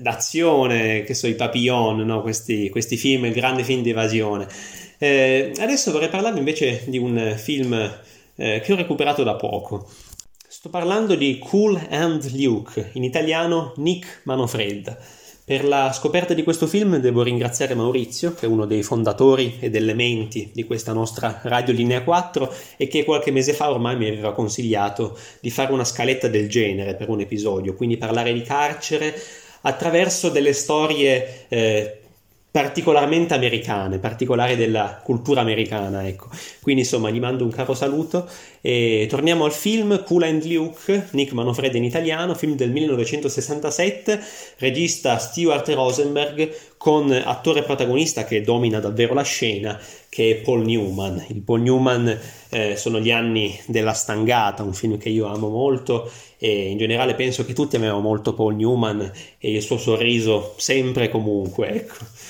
d'azione, che so, i Papillon, no? questi, questi film, grandi film di evasione. adesso vorrei parlarvi invece di un film eh, che ho recuperato da poco. Sto parlando di Cool and Luke, in italiano Nick Manofredda. Per la scoperta di questo film devo ringraziare Maurizio, che è uno dei fondatori ed elementi di questa nostra Radio Linea 4 e che qualche mese fa ormai mi aveva consigliato di fare una scaletta del genere per un episodio, quindi parlare di carcere attraverso delle storie eh, particolarmente americane, particolari della cultura americana, ecco. Quindi insomma gli mando un caro saluto e torniamo al film Cool and Luke, Nick Manofreda in italiano, film del 1967, regista Stuart Rosenberg con attore protagonista che domina davvero la scena che è Paul Newman. Il Paul Newman eh, sono gli anni della stangata, un film che io amo molto e in generale penso che tutti amiamo molto Paul Newman e il suo sorriso sempre e comunque, ecco.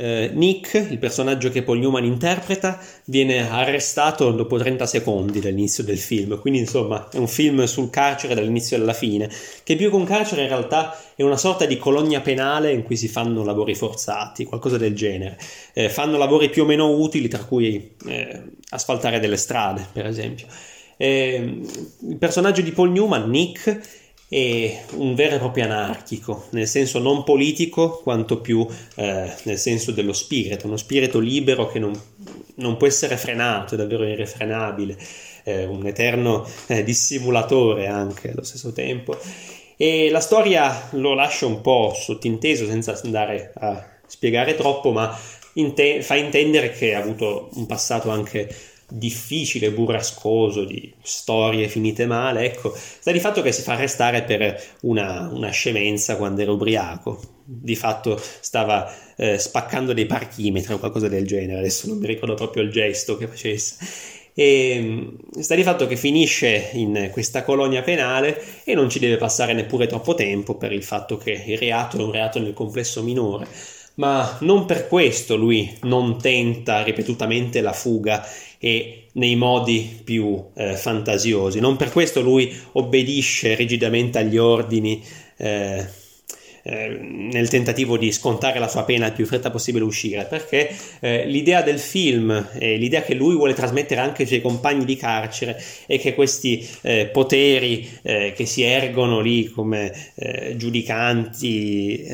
Uh, Nick, il personaggio che Paul Newman interpreta, viene arrestato dopo 30 secondi dall'inizio del film, quindi insomma è un film sul carcere dall'inizio alla fine, che più che un carcere in realtà è una sorta di colonia penale in cui si fanno lavori forzati, qualcosa del genere. Eh, fanno lavori più o meno utili, tra cui eh, asfaltare delle strade, per esempio. Eh, il personaggio di Paul Newman, Nick, è un vero e proprio anarchico, nel senso non politico quanto più eh, nel senso dello spirito, uno spirito libero che non, non può essere frenato, è davvero irrefrenabile, eh, un eterno eh, dissimulatore anche allo stesso tempo. E la storia lo lascia un po' sottinteso senza andare a spiegare troppo, ma inte- fa intendere che ha avuto un passato anche difficile, burrascoso, di storie finite male, ecco, sta di fatto che si fa arrestare per una, una scemenza quando era ubriaco, di fatto stava eh, spaccando dei parchimetri o qualcosa del genere, adesso non mi ricordo proprio il gesto che facesse. E mm, sta di fatto che finisce in questa colonia penale e non ci deve passare neppure troppo tempo per il fatto che il reato è un reato nel complesso minore ma non per questo lui non tenta ripetutamente la fuga e nei modi più eh, fantasiosi. Non per questo lui obbedisce rigidamente agli ordini eh, eh, nel tentativo di scontare la sua pena il più fretta possibile uscire, perché eh, l'idea del film e l'idea che lui vuole trasmettere anche ai suoi compagni di carcere è che questi eh, poteri eh, che si ergono lì come giudicanti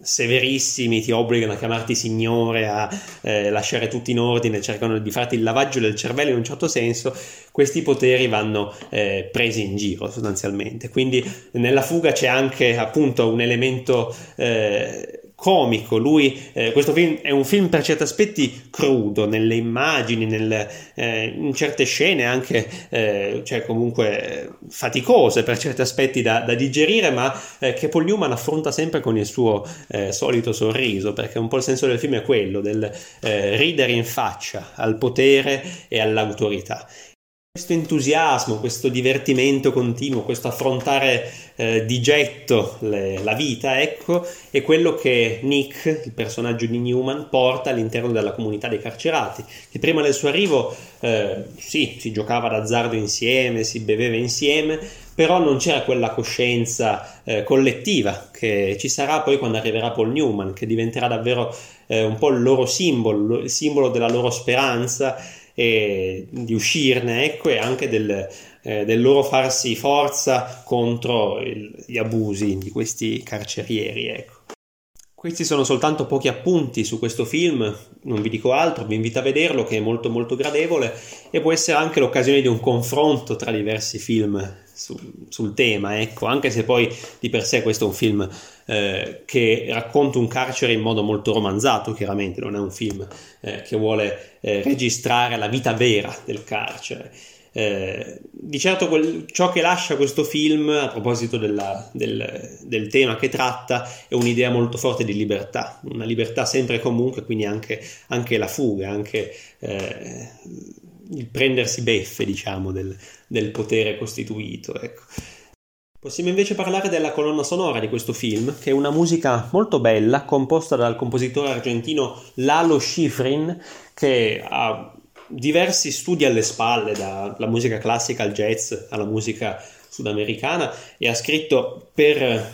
severissimi ti obbligano a chiamarti signore, a eh, lasciare tutto in ordine, cercano di farti il lavaggio del cervello in un certo senso, questi poteri vanno eh, presi in giro sostanzialmente. Quindi nella fuga c'è anche appunto un elemento eh, comico. Lui, eh, questo film è un film per certi aspetti crudo nelle immagini, nel, eh, in certe scene anche, eh, cioè comunque faticose per certi aspetti da, da digerire, ma eh, che Paul Newman affronta sempre con il suo eh, solito sorriso, perché un po' il senso del film è quello del eh, ridere in faccia al potere e all'autorità. Questo entusiasmo, questo divertimento continuo, questo affrontare eh, di getto le, la vita, ecco, è quello che Nick, il personaggio di Newman, porta all'interno della comunità dei carcerati, che prima del suo arrivo, eh, sì, si giocava d'azzardo insieme, si beveva insieme, però non c'era quella coscienza eh, collettiva che ci sarà poi quando arriverà Paul Newman, che diventerà davvero eh, un po' il loro simbolo, il simbolo della loro speranza e di uscirne, ecco, e anche del, eh, del loro farsi forza contro il, gli abusi di questi carcerieri, ecco. Questi sono soltanto pochi appunti su questo film, non vi dico altro, vi invito a vederlo che è molto molto gradevole e può essere anche l'occasione di un confronto tra diversi film su, sul tema, ecco, anche se poi di per sé questo è un film eh, che racconta un carcere in modo molto romanzato, chiaramente non è un film eh, che vuole eh, registrare la vita vera del carcere. Eh, di certo quel, ciò che lascia questo film a proposito della, del, del, tema che tratta è un'idea molto forte di libertà, una libertà sempre e comunque, quindi anche, anche la fuga, anche eh, il prendersi beffe, diciamo, del, del potere costituito. Ecco. Possiamo invece parlare della colonna sonora di questo film, che è una musica molto bella, composta dal compositore argentino Lalo Schifrin, che ha diversi studi alle spalle, dalla musica classica al jazz alla musica sudamericana, e ha scritto per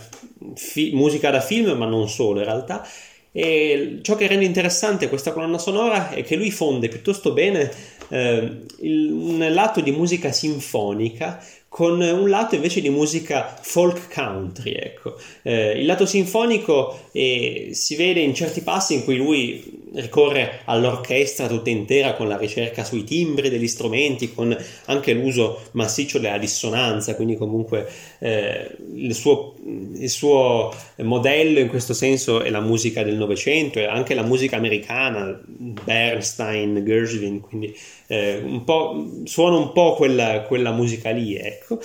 fi- musica da film, ma non solo in realtà. E ciò che rende interessante questa colonna sonora è che lui fonde piuttosto bene eh, il, un lato di musica sinfonica con un lato invece di musica folk country. Ecco. Eh, il lato sinfonico eh, si vede in certi passi in cui lui ricorre all'orchestra tutta intera con la ricerca sui timbri degli strumenti, con anche l'uso massiccio della dissonanza, quindi comunque eh, il, suo, il, suo, modello in questo senso è la musica del Novecento e anche la musica americana, Bernstein, Gershwin, quindi eh, un suona un po' quella, quella musica lì, ecco.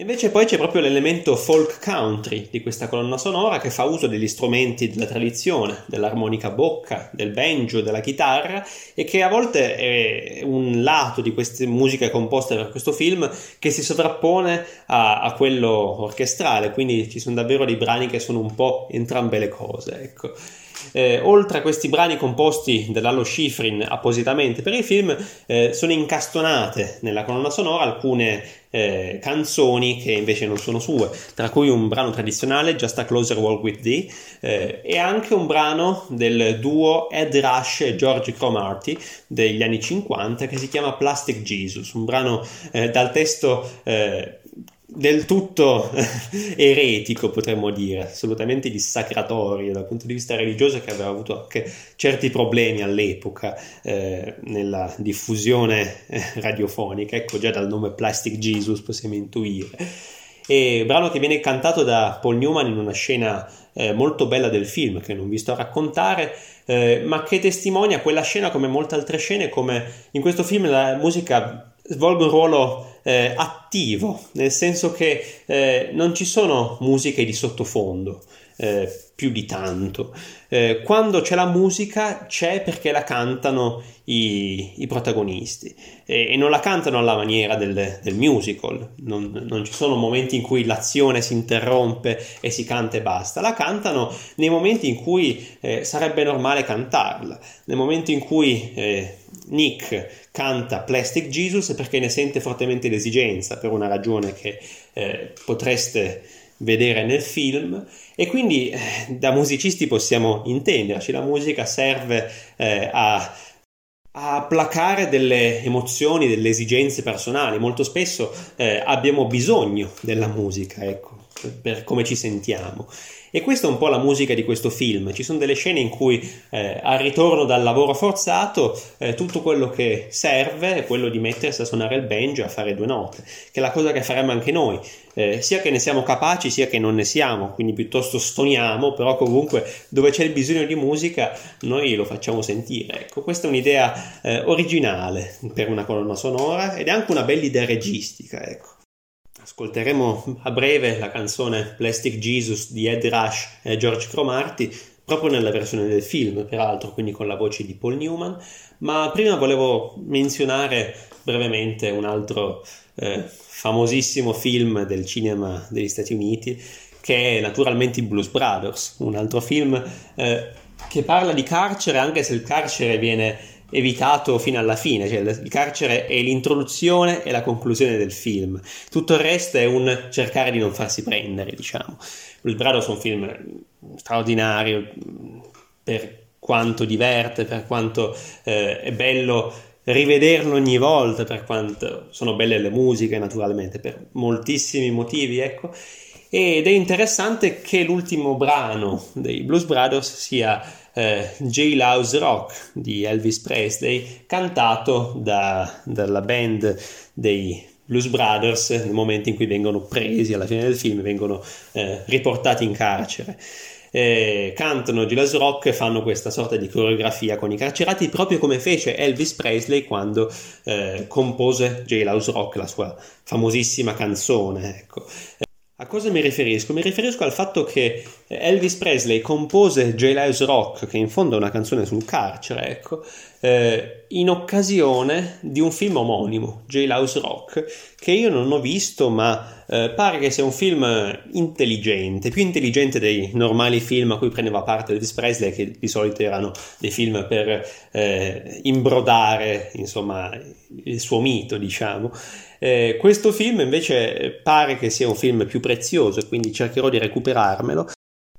Invece poi c'è proprio l'elemento folk country di questa colonna sonora che fa uso degli strumenti della tradizione, dell'armonica bocca, del banjo, della chitarra e che a volte è un lato di queste musiche composte per questo film che si sovrappone a, a quello orchestrale, quindi ci sono davvero dei brani che sono un po' entrambe le cose, ecco. Eh, oltre a questi brani composti da Lalo Schifrin appositamente per il film, eh, sono incastonate nella colonna sonora alcune eh, canzoni che invece non sono sue, tra cui un brano tradizionale, Just a Closer Walk with Thee, eh, e anche un brano del duo Ed Rush e George Cromarty degli anni 50 che si chiama Plastic Jesus, un brano eh, dal testo eh, del tutto <laughs> eretico, potremmo dire, assolutamente dissacratorio dal punto di vista religioso che aveva avuto anche certi problemi all'epoca eh, nella diffusione eh, radiofonica, ecco già dal nome Plastic Jesus possiamo intuire. E brano che viene cantato da Paul Newman in una scena eh, molto bella del film che non vi sto a raccontare, eh, ma che testimonia quella scena come molte altre scene, come in questo film la musica svolge un ruolo eh, attivo, nel senso che eh, non ci sono musiche di sottofondo. Eh, più di tanto. Eh, quando c'è la musica c'è perché la cantano i, i protagonisti e, e, non la cantano alla maniera del, del musical, non, non, ci sono momenti in cui l'azione si interrompe e si canta e basta, la cantano nei momenti in cui eh, sarebbe normale cantarla, nel momento in cui eh, Nick canta Plastic Jesus perché ne sente fortemente l'esigenza per una ragione che eh, potreste vedere nel film. E quindi eh, da musicisti possiamo intenderci, la musica serve eh, a, a, placare delle emozioni, delle esigenze personali, molto spesso eh, abbiamo bisogno della musica, ecco, per come ci sentiamo e questa è un po' la musica di questo film. Ci sono delle scene in cui eh, al ritorno dal lavoro forzato eh, tutto quello che serve è quello di mettersi a suonare il banjo a fare due note, che è la cosa che faremmo anche noi. Eh, sia che ne siamo capaci sia che non ne siamo, quindi piuttosto stoniamo, però comunque dove c'è il bisogno di musica noi lo facciamo sentire. Ecco, questa è un'idea eh, originale per una colonna sonora ed è anche una bella idea registica, ecco. Ascolteremo a breve la canzone Plastic Jesus di Ed Rush e George Cromarty, proprio nella versione del film, peraltro, quindi con la voce di Paul Newman. Ma prima volevo menzionare brevemente un altro eh, famosissimo film del cinema degli Stati Uniti, che è naturalmente i Blues Brothers, un altro film eh, che parla di carcere, anche se il carcere viene evitato fino alla fine, cioè il carcere è l'introduzione e la conclusione del film, tutto il resto è un cercare di non farsi prendere, diciamo. Il Brado è un film straordinario per quanto diverte, per quanto eh, è bello rivederlo ogni volta, per quanto sono belle le musiche naturalmente, per moltissimi motivi, ecco. Ed è interessante che l'ultimo brano dei Blues Brothers sia eh, Jailhouse Rock di Elvis Presley, cantato da, dalla band dei Blues Brothers nel momento in cui vengono presi alla fine del film, vengono eh, riportati in carcere. Eh, cantano Jailhouse Rock e fanno questa sorta di coreografia con i carcerati proprio come fece Elvis Presley quando eh, compose Jailhouse Rock, la sua famosissima canzone. Ecco. A cosa mi riferisco? Mi riferisco al fatto che Elvis Presley compose Jailhouse Rock, che in fondo è una canzone sul carcere, ecco, eh, in occasione di un film omonimo, Jailhouse Rock, che io non ho visto, ma eh, pare che sia un film intelligente, più intelligente dei normali film a cui prendeva parte Elvis Presley, che di solito erano dei film per eh, imbrodare, insomma, il suo mito, diciamo. Eh, questo film invece pare che sia un film più prezioso e quindi cercherò di recuperarmelo.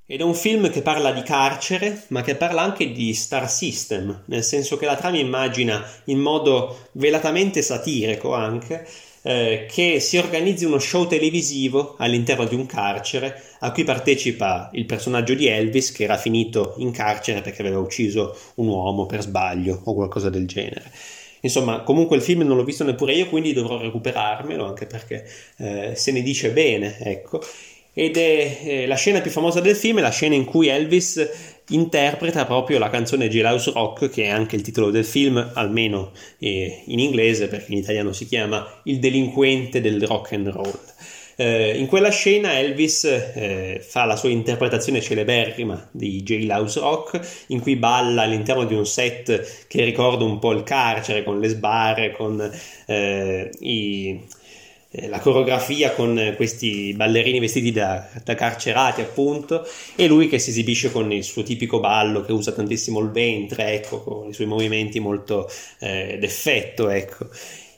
Ed è un film che parla di carcere, ma che parla anche di star system, nel senso che la trama immagina in modo velatamente satirico anche eh, che si organizzi uno show televisivo all'interno di un carcere a cui partecipa il personaggio di Elvis che era finito in carcere perché aveva ucciso un uomo per sbaglio o qualcosa del genere. Insomma, comunque il film non l'ho visto neppure io, quindi dovrò recuperarmelo anche perché eh, se ne dice bene, ecco. Ed è eh, la scena più famosa del film, è la scena in cui Elvis interpreta proprio la canzone Jailhouse Rock, che è anche il titolo del film, almeno eh, in inglese, perché in italiano si chiama Il delinquente del rock and roll. Eh, in quella scena Elvis eh, fa la sua interpretazione celeberrima di Jailhouse Rock, in cui balla all'interno di un set che ricorda un po' il carcere, con le sbarre, con eh, i eh, la coreografia con questi ballerini vestiti da, da, carcerati appunto e lui che si esibisce con il suo tipico ballo che usa tantissimo il ventre ecco con i suoi movimenti molto eh, d'effetto ecco.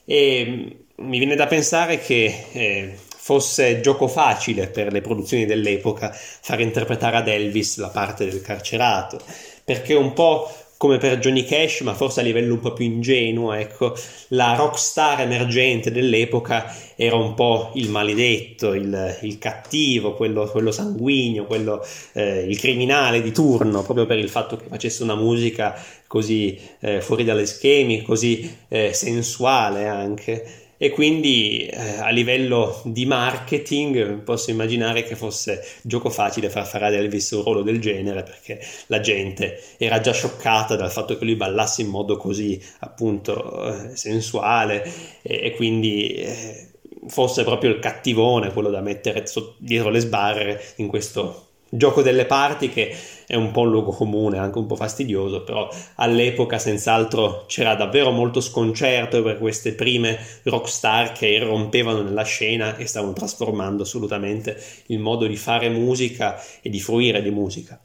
E mm, mi viene da pensare che eh, fosse gioco facile per le produzioni dell'epoca far interpretare ad Elvis la parte del carcerato. Perché un po' come per Johnny Cash, ma forse a livello un po' più ingenuo, ecco, la rockstar emergente dell'epoca era un po' il maledetto, il, il cattivo, quello, quello, sanguigno, quello, eh, il criminale di turno, proprio per il fatto che facesse una musica così eh, fuori dalle schemi, così eh, sensuale anche e quindi eh, a livello di marketing posso immaginare che fosse gioco facile far fare ad Elvis un ruolo del genere perché la gente era già scioccata dal fatto che lui ballasse in modo così appunto eh, sensuale. E, e quindi eh, fosse proprio il cattivone quello da mettere dietro le sbarre in questo gioco delle parti che è un po' un luogo comune, anche un po' fastidioso, però all'epoca senz'altro c'era davvero molto sconcerto per queste prime rockstar che irrompevano nella scena e stavano trasformando assolutamente il modo di fare musica e di fruire di musica.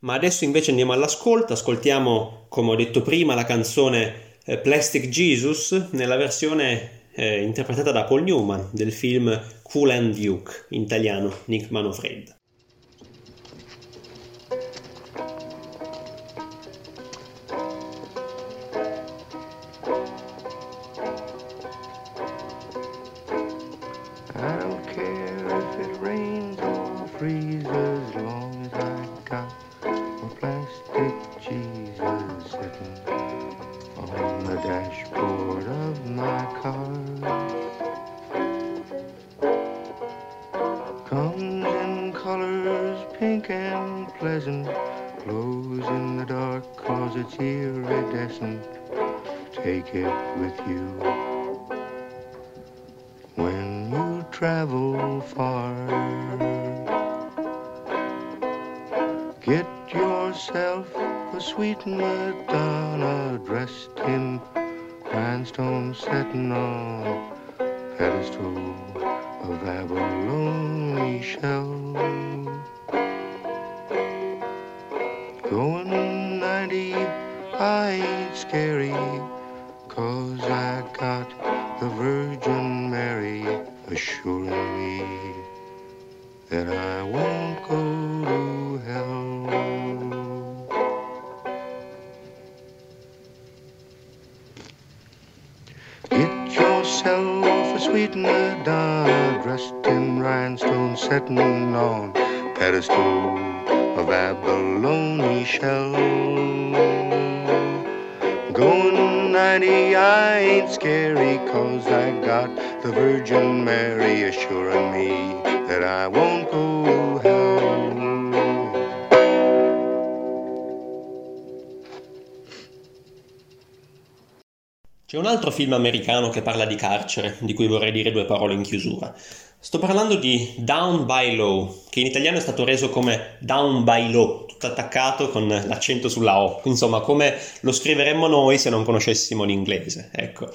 Ma adesso invece andiamo all'ascolto, ascoltiamo, come ho detto prima, la canzone eh, Plastic Jesus nella versione eh, interpretata da Paul Newman del film Cool and Duke, in italiano Nick Manofred. C'è un altro film americano che parla di carcere, di cui vorrei dire due parole in chiusura. Sto parlando di Down by Law, che in italiano è stato reso come Down by Law, tutto attaccato con l'accento sulla O, insomma come lo scriveremmo noi se non conoscessimo l'inglese, ecco.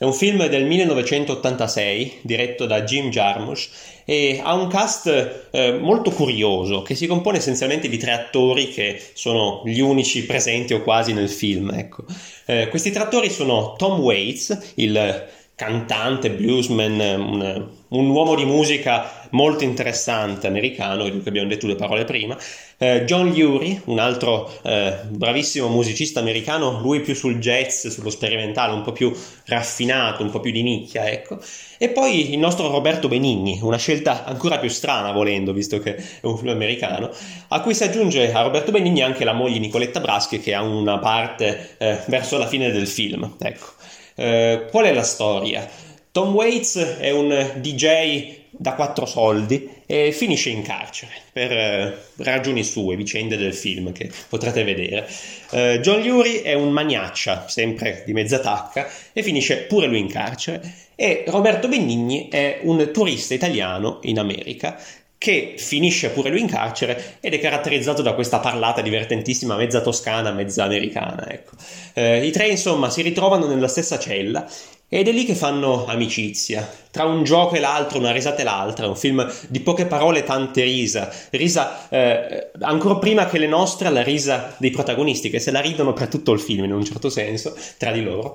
È un film del 1986 diretto da Jim Jarmusch e ha un cast eh, molto curioso che si compone essenzialmente di tre attori che sono gli unici presenti o quasi nel film. Ecco. Eh, questi tre attori sono Tom Waits, il cantante, bluesman, un, un uomo di musica molto interessante americano, di cui abbiamo detto due parole prima, eh, John Lurie, un altro eh, bravissimo musicista americano, lui più sul jazz, sullo sperimentale, un po' più raffinato, un po' più di nicchia, ecco. E poi il nostro Roberto Benigni, una scelta ancora più strana volendo, visto che è un film americano, a cui si aggiunge a Roberto Benigni anche la moglie Nicoletta Braschi che ha una parte eh, verso la fine del film, ecco. Eh, qual è la storia? Tom Waits è un DJ da quattro soldi e finisce in carcere per eh, ragioni sue, vicende del film che potrete vedere. Eh, John Lurie è un maniaccia, sempre di mezza tacca, e finisce pure lui in carcere. E Roberto Benigni è un turista italiano in America che finisce pure lui in carcere ed è caratterizzato da questa parlata divertentissima, mezza toscana, mezza americana. Ecco. Eh, I tre insomma si ritrovano nella stessa cella Ed è lì che fanno amicizia, tra un gioco e l'altro, una risata e l'altra, un film di poche parole e tante risa, risa eh, ancora prima che le nostre, la risa dei protagonisti che se la ridono per tutto il film in un certo senso, tra di loro.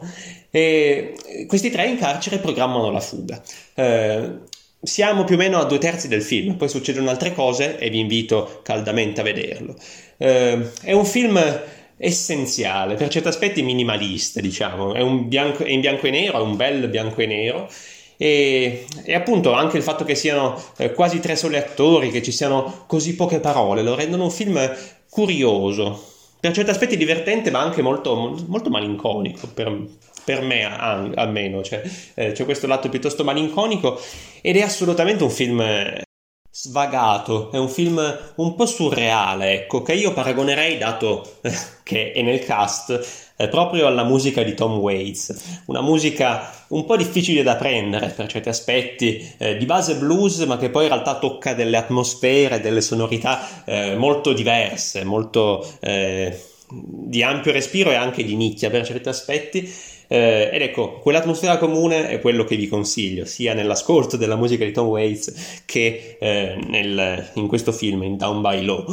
E questi tre in carcere programmano la fuga. Eh, siamo più o meno a due terzi del film, poi succedono altre cose e vi invito caldamente a vederlo. Eh, è un film essenziale, per certi aspetti minimalista, diciamo, è, bianco, è in bianco e nero, è un bel bianco e nero. E, e, appunto anche il fatto che siano eh, quasi tre soli attori, che ci siano così poche parole, lo rendono un film curioso, per certi aspetti divertente, ma anche molto, molto malinconico per, per me almeno. Cioè, eh, c'è questo lato piuttosto malinconico ed è assolutamente un film svagato, è un film un po' surreale, ecco, che io paragonerei, dato eh, che è nel cast, eh, proprio alla musica di Tom Waits, una musica un po' difficile da prendere per certi aspetti, eh, di base blues, ma che poi in realtà tocca delle atmosfere, delle sonorità eh, molto diverse, molto eh, di ampio respiro e anche di nicchia per certi aspetti eh, ed ecco, quell'atmosfera comune è quello che vi consiglio, sia nell'ascolto della musica di Tom Waits che eh, nel, in questo film, in Down by Low.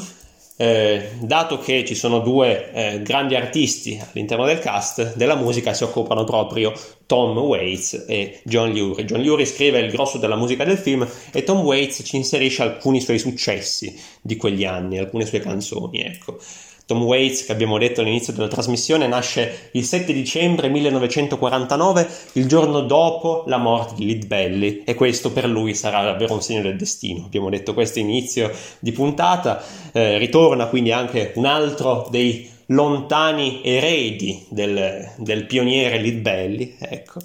Eh, dato che ci sono due eh, grandi artisti all'interno del cast, della musica si occupano proprio Tom Waits e John Lurie. John Lurie scrive il grosso della musica del film e Tom Waits ci inserisce alcuni suoi successi di quegli anni, alcune sue canzoni, ecco. Tom Waits, che abbiamo detto all'inizio della trasmissione, nasce il 7 dicembre 1949, il giorno dopo la morte di Lead Belly, e questo per lui sarà davvero un segno del destino. Abbiamo detto questo inizio di puntata, eh, ritorna quindi anche un altro dei lontani eredi del, del pioniere Lead Belly, ecco.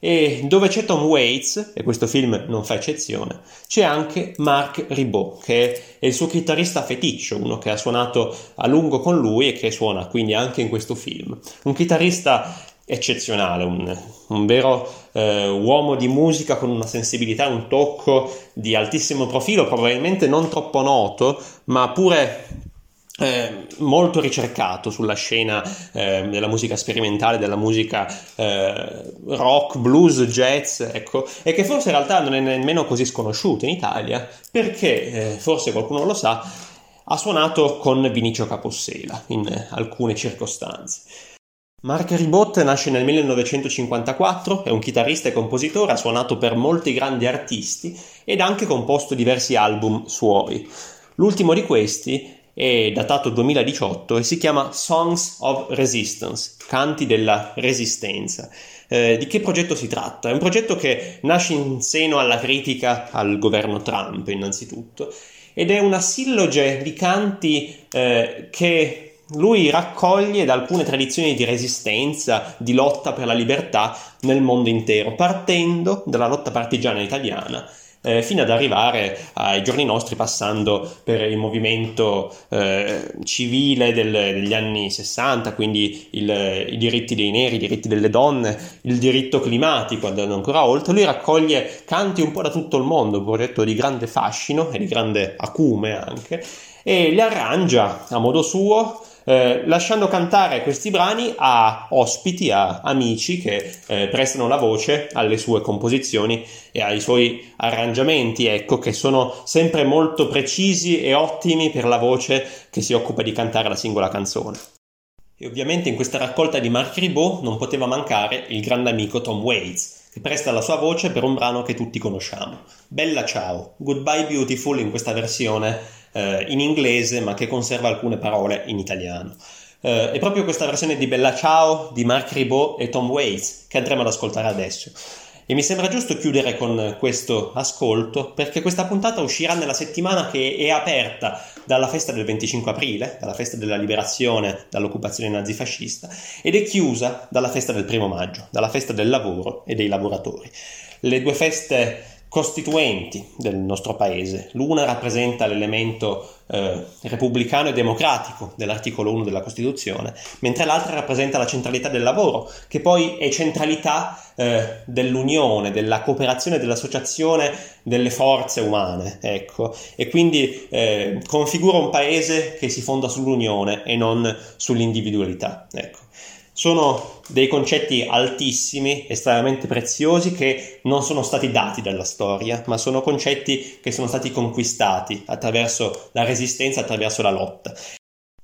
E dove c'è Tom Waits, e questo film non fa eccezione, c'è anche Mark Ribot, che è il suo chitarrista feticcio, uno che ha suonato a lungo con lui e che suona quindi anche in questo film. Un chitarrista eccezionale, un, un vero eh, uomo di musica con una sensibilità, un tocco di altissimo profilo, probabilmente non troppo noto, ma pure eh, molto ricercato sulla scena eh, della musica sperimentale, della musica eh, rock, blues, jazz, ecco, e che forse in realtà non è nemmeno così sconosciuto in Italia, perché eh, forse qualcuno lo sa, ha suonato con Vinicio Capossela in alcune circostanze. Mark Ribot nasce nel 1954, è un chitarrista e compositore, ha suonato per molti grandi artisti ed ha anche composto diversi album suoi. L'ultimo di questi è datato 2018 e si chiama Songs of Resistance, canti della resistenza. Eh, di che progetto si tratta? È un progetto che nasce in seno alla critica al governo Trump, innanzitutto, ed è una silloge di canti eh, che lui raccoglie da alcune tradizioni di resistenza, di lotta per la libertà nel mondo intero, partendo dalla lotta partigiana italiana eh, fino ad arrivare ai giorni nostri passando per il movimento eh, civile del, degli anni 60, quindi il, i diritti dei neri, i diritti delle donne, il diritto climatico, andando ancora oltre. Lui raccoglie canti un po' da tutto il mondo, un progetto di grande fascino e di grande acume anche, e li arrangia a modo suo eh, lasciando cantare questi brani a ospiti, a amici che eh, prestano la voce alle sue composizioni e ai suoi arrangiamenti, ecco, che sono sempre molto precisi e ottimi per la voce che si occupa di cantare la singola canzone. E ovviamente in questa raccolta di Mark Ribot non poteva mancare il grande amico Tom Waits, che presta la sua voce per un brano che tutti conosciamo. Bella ciao, Goodbye Beautiful in questa versione eh, in inglese ma che conserva alcune parole in italiano. Eh, è proprio questa versione di Bella Ciao di Mark Ribot e Tom Waits che andremo ad ascoltare adesso. E mi sembra giusto chiudere con questo ascolto perché questa puntata uscirà nella settimana che è aperta dalla festa del 25 aprile, dalla festa della liberazione dall'occupazione nazifascista, ed è chiusa dalla festa del primo maggio, dalla festa del lavoro e dei lavoratori. Le due feste costituenti del nostro paese. L'una rappresenta l'elemento eh, repubblicano e democratico dell'articolo 1 della Costituzione, mentre l'altra rappresenta la centralità del lavoro, che poi è centralità eh, dell'unione, della cooperazione, dell'associazione delle forze umane, ecco, e quindi eh, configura un paese che si fonda sull'unione e non sull'individualità, ecco. Sono dei concetti altissimi, estremamente preziosi, che non sono stati dati dalla storia, ma sono concetti che sono stati conquistati attraverso la resistenza, attraverso la lotta.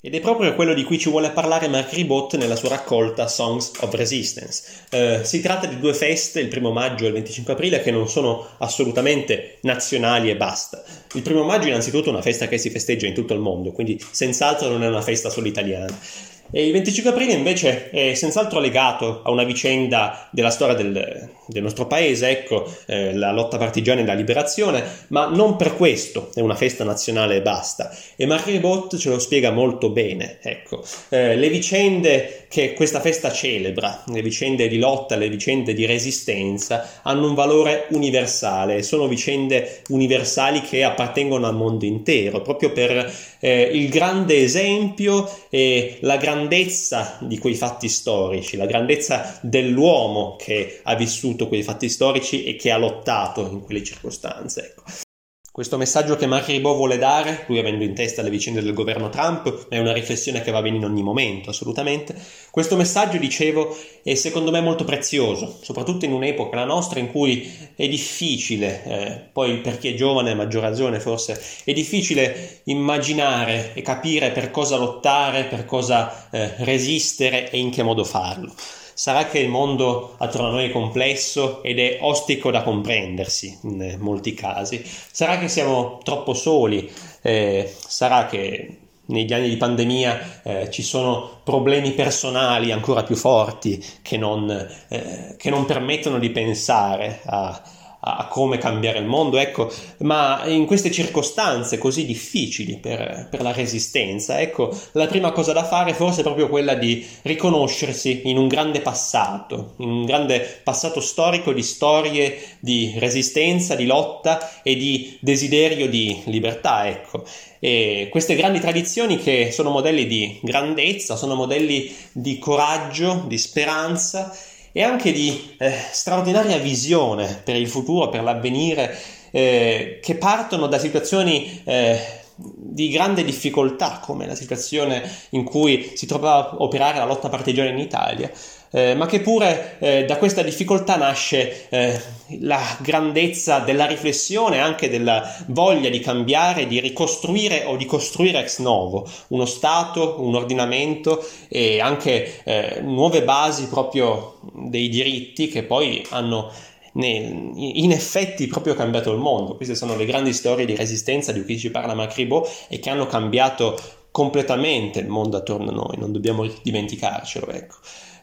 Ed è proprio quello di cui ci vuole parlare Mark Ribot nella sua raccolta Songs of Resistance. Eh, si tratta di due feste, il primo maggio e il 25 aprile, che non sono assolutamente nazionali e basta. Il primo maggio è innanzitutto una festa che si festeggia in tutto il mondo, quindi senz'altro non è una festa solo italiana. E il 25 aprile invece è senz'altro legato a una vicenda della storia del, del nostro paese, ecco, eh, la lotta partigiana e la liberazione, ma non per questo è una festa nazionale e basta. E Marc Ribot ce lo spiega molto bene, ecco. Eh, le vicende che questa festa celebra, le vicende di lotta, le vicende di resistenza, hanno un valore universale, sono vicende universali che appartengono al mondo intero, proprio per eh, il grande esempio e la grandezza di quei fatti storici, la grandezza dell'uomo che ha vissuto quei fatti storici e che ha lottato in quelle circostanze. Ecco. Questo messaggio che Mark Ribot vuole dare, lui avendo in testa le vicende del governo Trump, è una riflessione che va bene in ogni momento, assolutamente. Questo messaggio, dicevo, è secondo me molto prezioso, soprattutto in un'epoca, la nostra, in cui è difficile, eh, poi per chi è giovane a maggior ragione forse, è difficile immaginare e capire per cosa lottare, per cosa eh, resistere e in che modo farlo. Sarà che il mondo attorno a noi è complesso ed è ostico da comprendersi in molti casi. Sarà che siamo troppo soli. Eh, sarà che negli anni di pandemia eh, ci sono problemi personali ancora più forti che non, eh, che non permettono di pensare a, a come cambiare il mondo, ecco, ma in queste circostanze così difficili per, per, la resistenza, ecco, la prima cosa da fare forse è proprio quella di riconoscersi in un grande passato, in un grande passato storico di storie di resistenza, di lotta e di desiderio di libertà, ecco. E queste grandi tradizioni che sono modelli di grandezza, sono modelli di coraggio, di speranza e anche di eh, straordinaria visione per il futuro, per l'avvenire, eh, che partono da situazioni eh, di grande difficoltà, come la situazione in cui si trovava a operare la lotta partigiana in Italia, eh, ma che pure eh, da questa difficoltà nasce eh, la grandezza della riflessione, anche della voglia di cambiare, di ricostruire o di costruire ex novo uno Stato, un ordinamento e anche eh, nuove basi proprio dei diritti che poi hanno in effetti proprio cambiato il mondo. Queste sono le grandi storie di resistenza di cui ci parla Macribo e che hanno cambiato completamente il mondo attorno a noi, non dobbiamo dimenticarcelo. Ecco.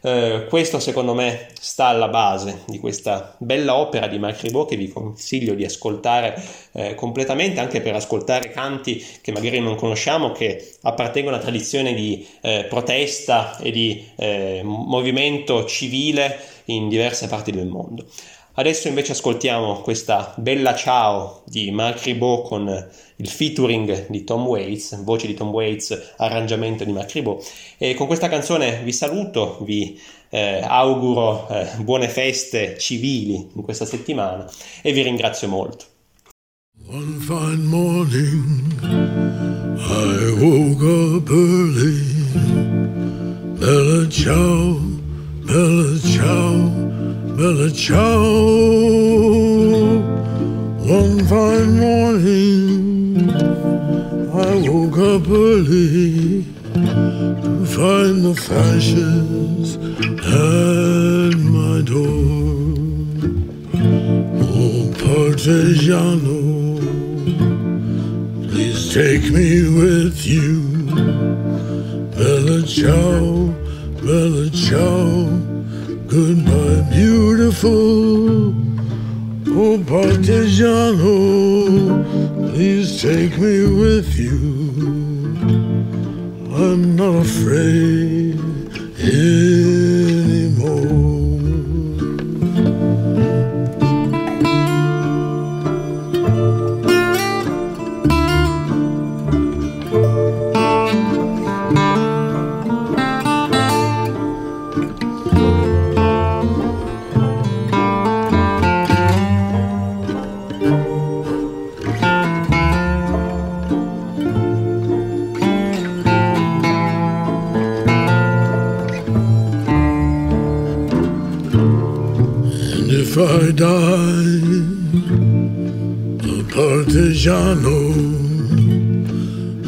Eh, questo secondo me sta alla base di questa bella opera di Marc Ribot che vi consiglio di ascoltare eh, completamente anche per ascoltare canti che magari non conosciamo che appartengono a tradizione di eh, protesta e di eh, movimento civile in diverse parti del mondo. Adesso invece ascoltiamo questa bella ciao di Mark Ribot con il featuring di Tom Waits, voce di Tom Waits, arrangiamento di Mark Ribot. E con questa canzone vi saluto, vi eh, auguro eh, buone feste civili in questa settimana e vi ringrazio molto. One fine morning I woke up early Bella ciao, bella ciao Bella ciao. One fine morning, I woke up early to find the fashions at my door. Oh, Partigiano, please take me with you. Bella ciao, bella ciao. Goodbye, beautiful. Oh, Partigiano, please take me with you. I'm not afraid anymore. die. The Partigiano,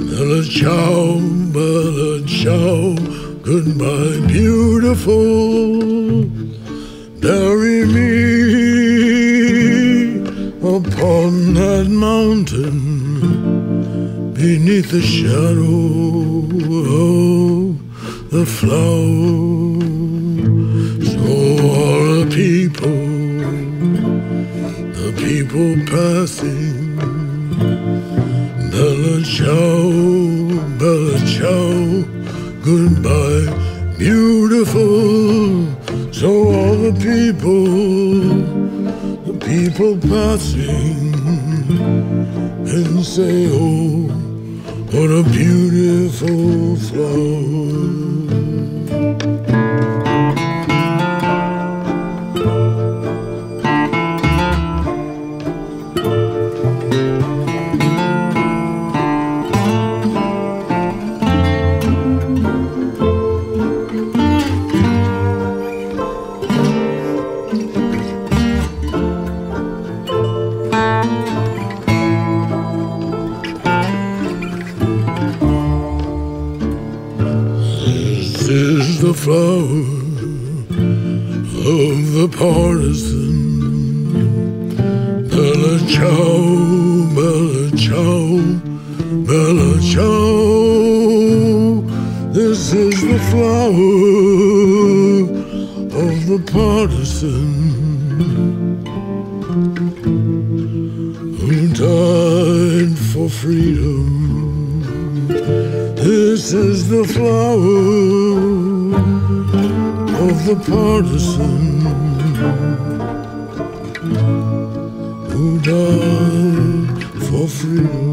Bella ciao, Bella ciao, goodbye, beautiful. Bury me upon that mountain beneath the shadow of the flower. So are the people people passing, Bella ciao, Bella ciao, goodbye, beautiful. So all the people, the people passing, and say, oh, what a beautiful flower. The partisan. Bella ciao, bella ciao, bella ciao. This is the flower of the partisan who died for freedom. This is the flower of the partisan who died for freedom.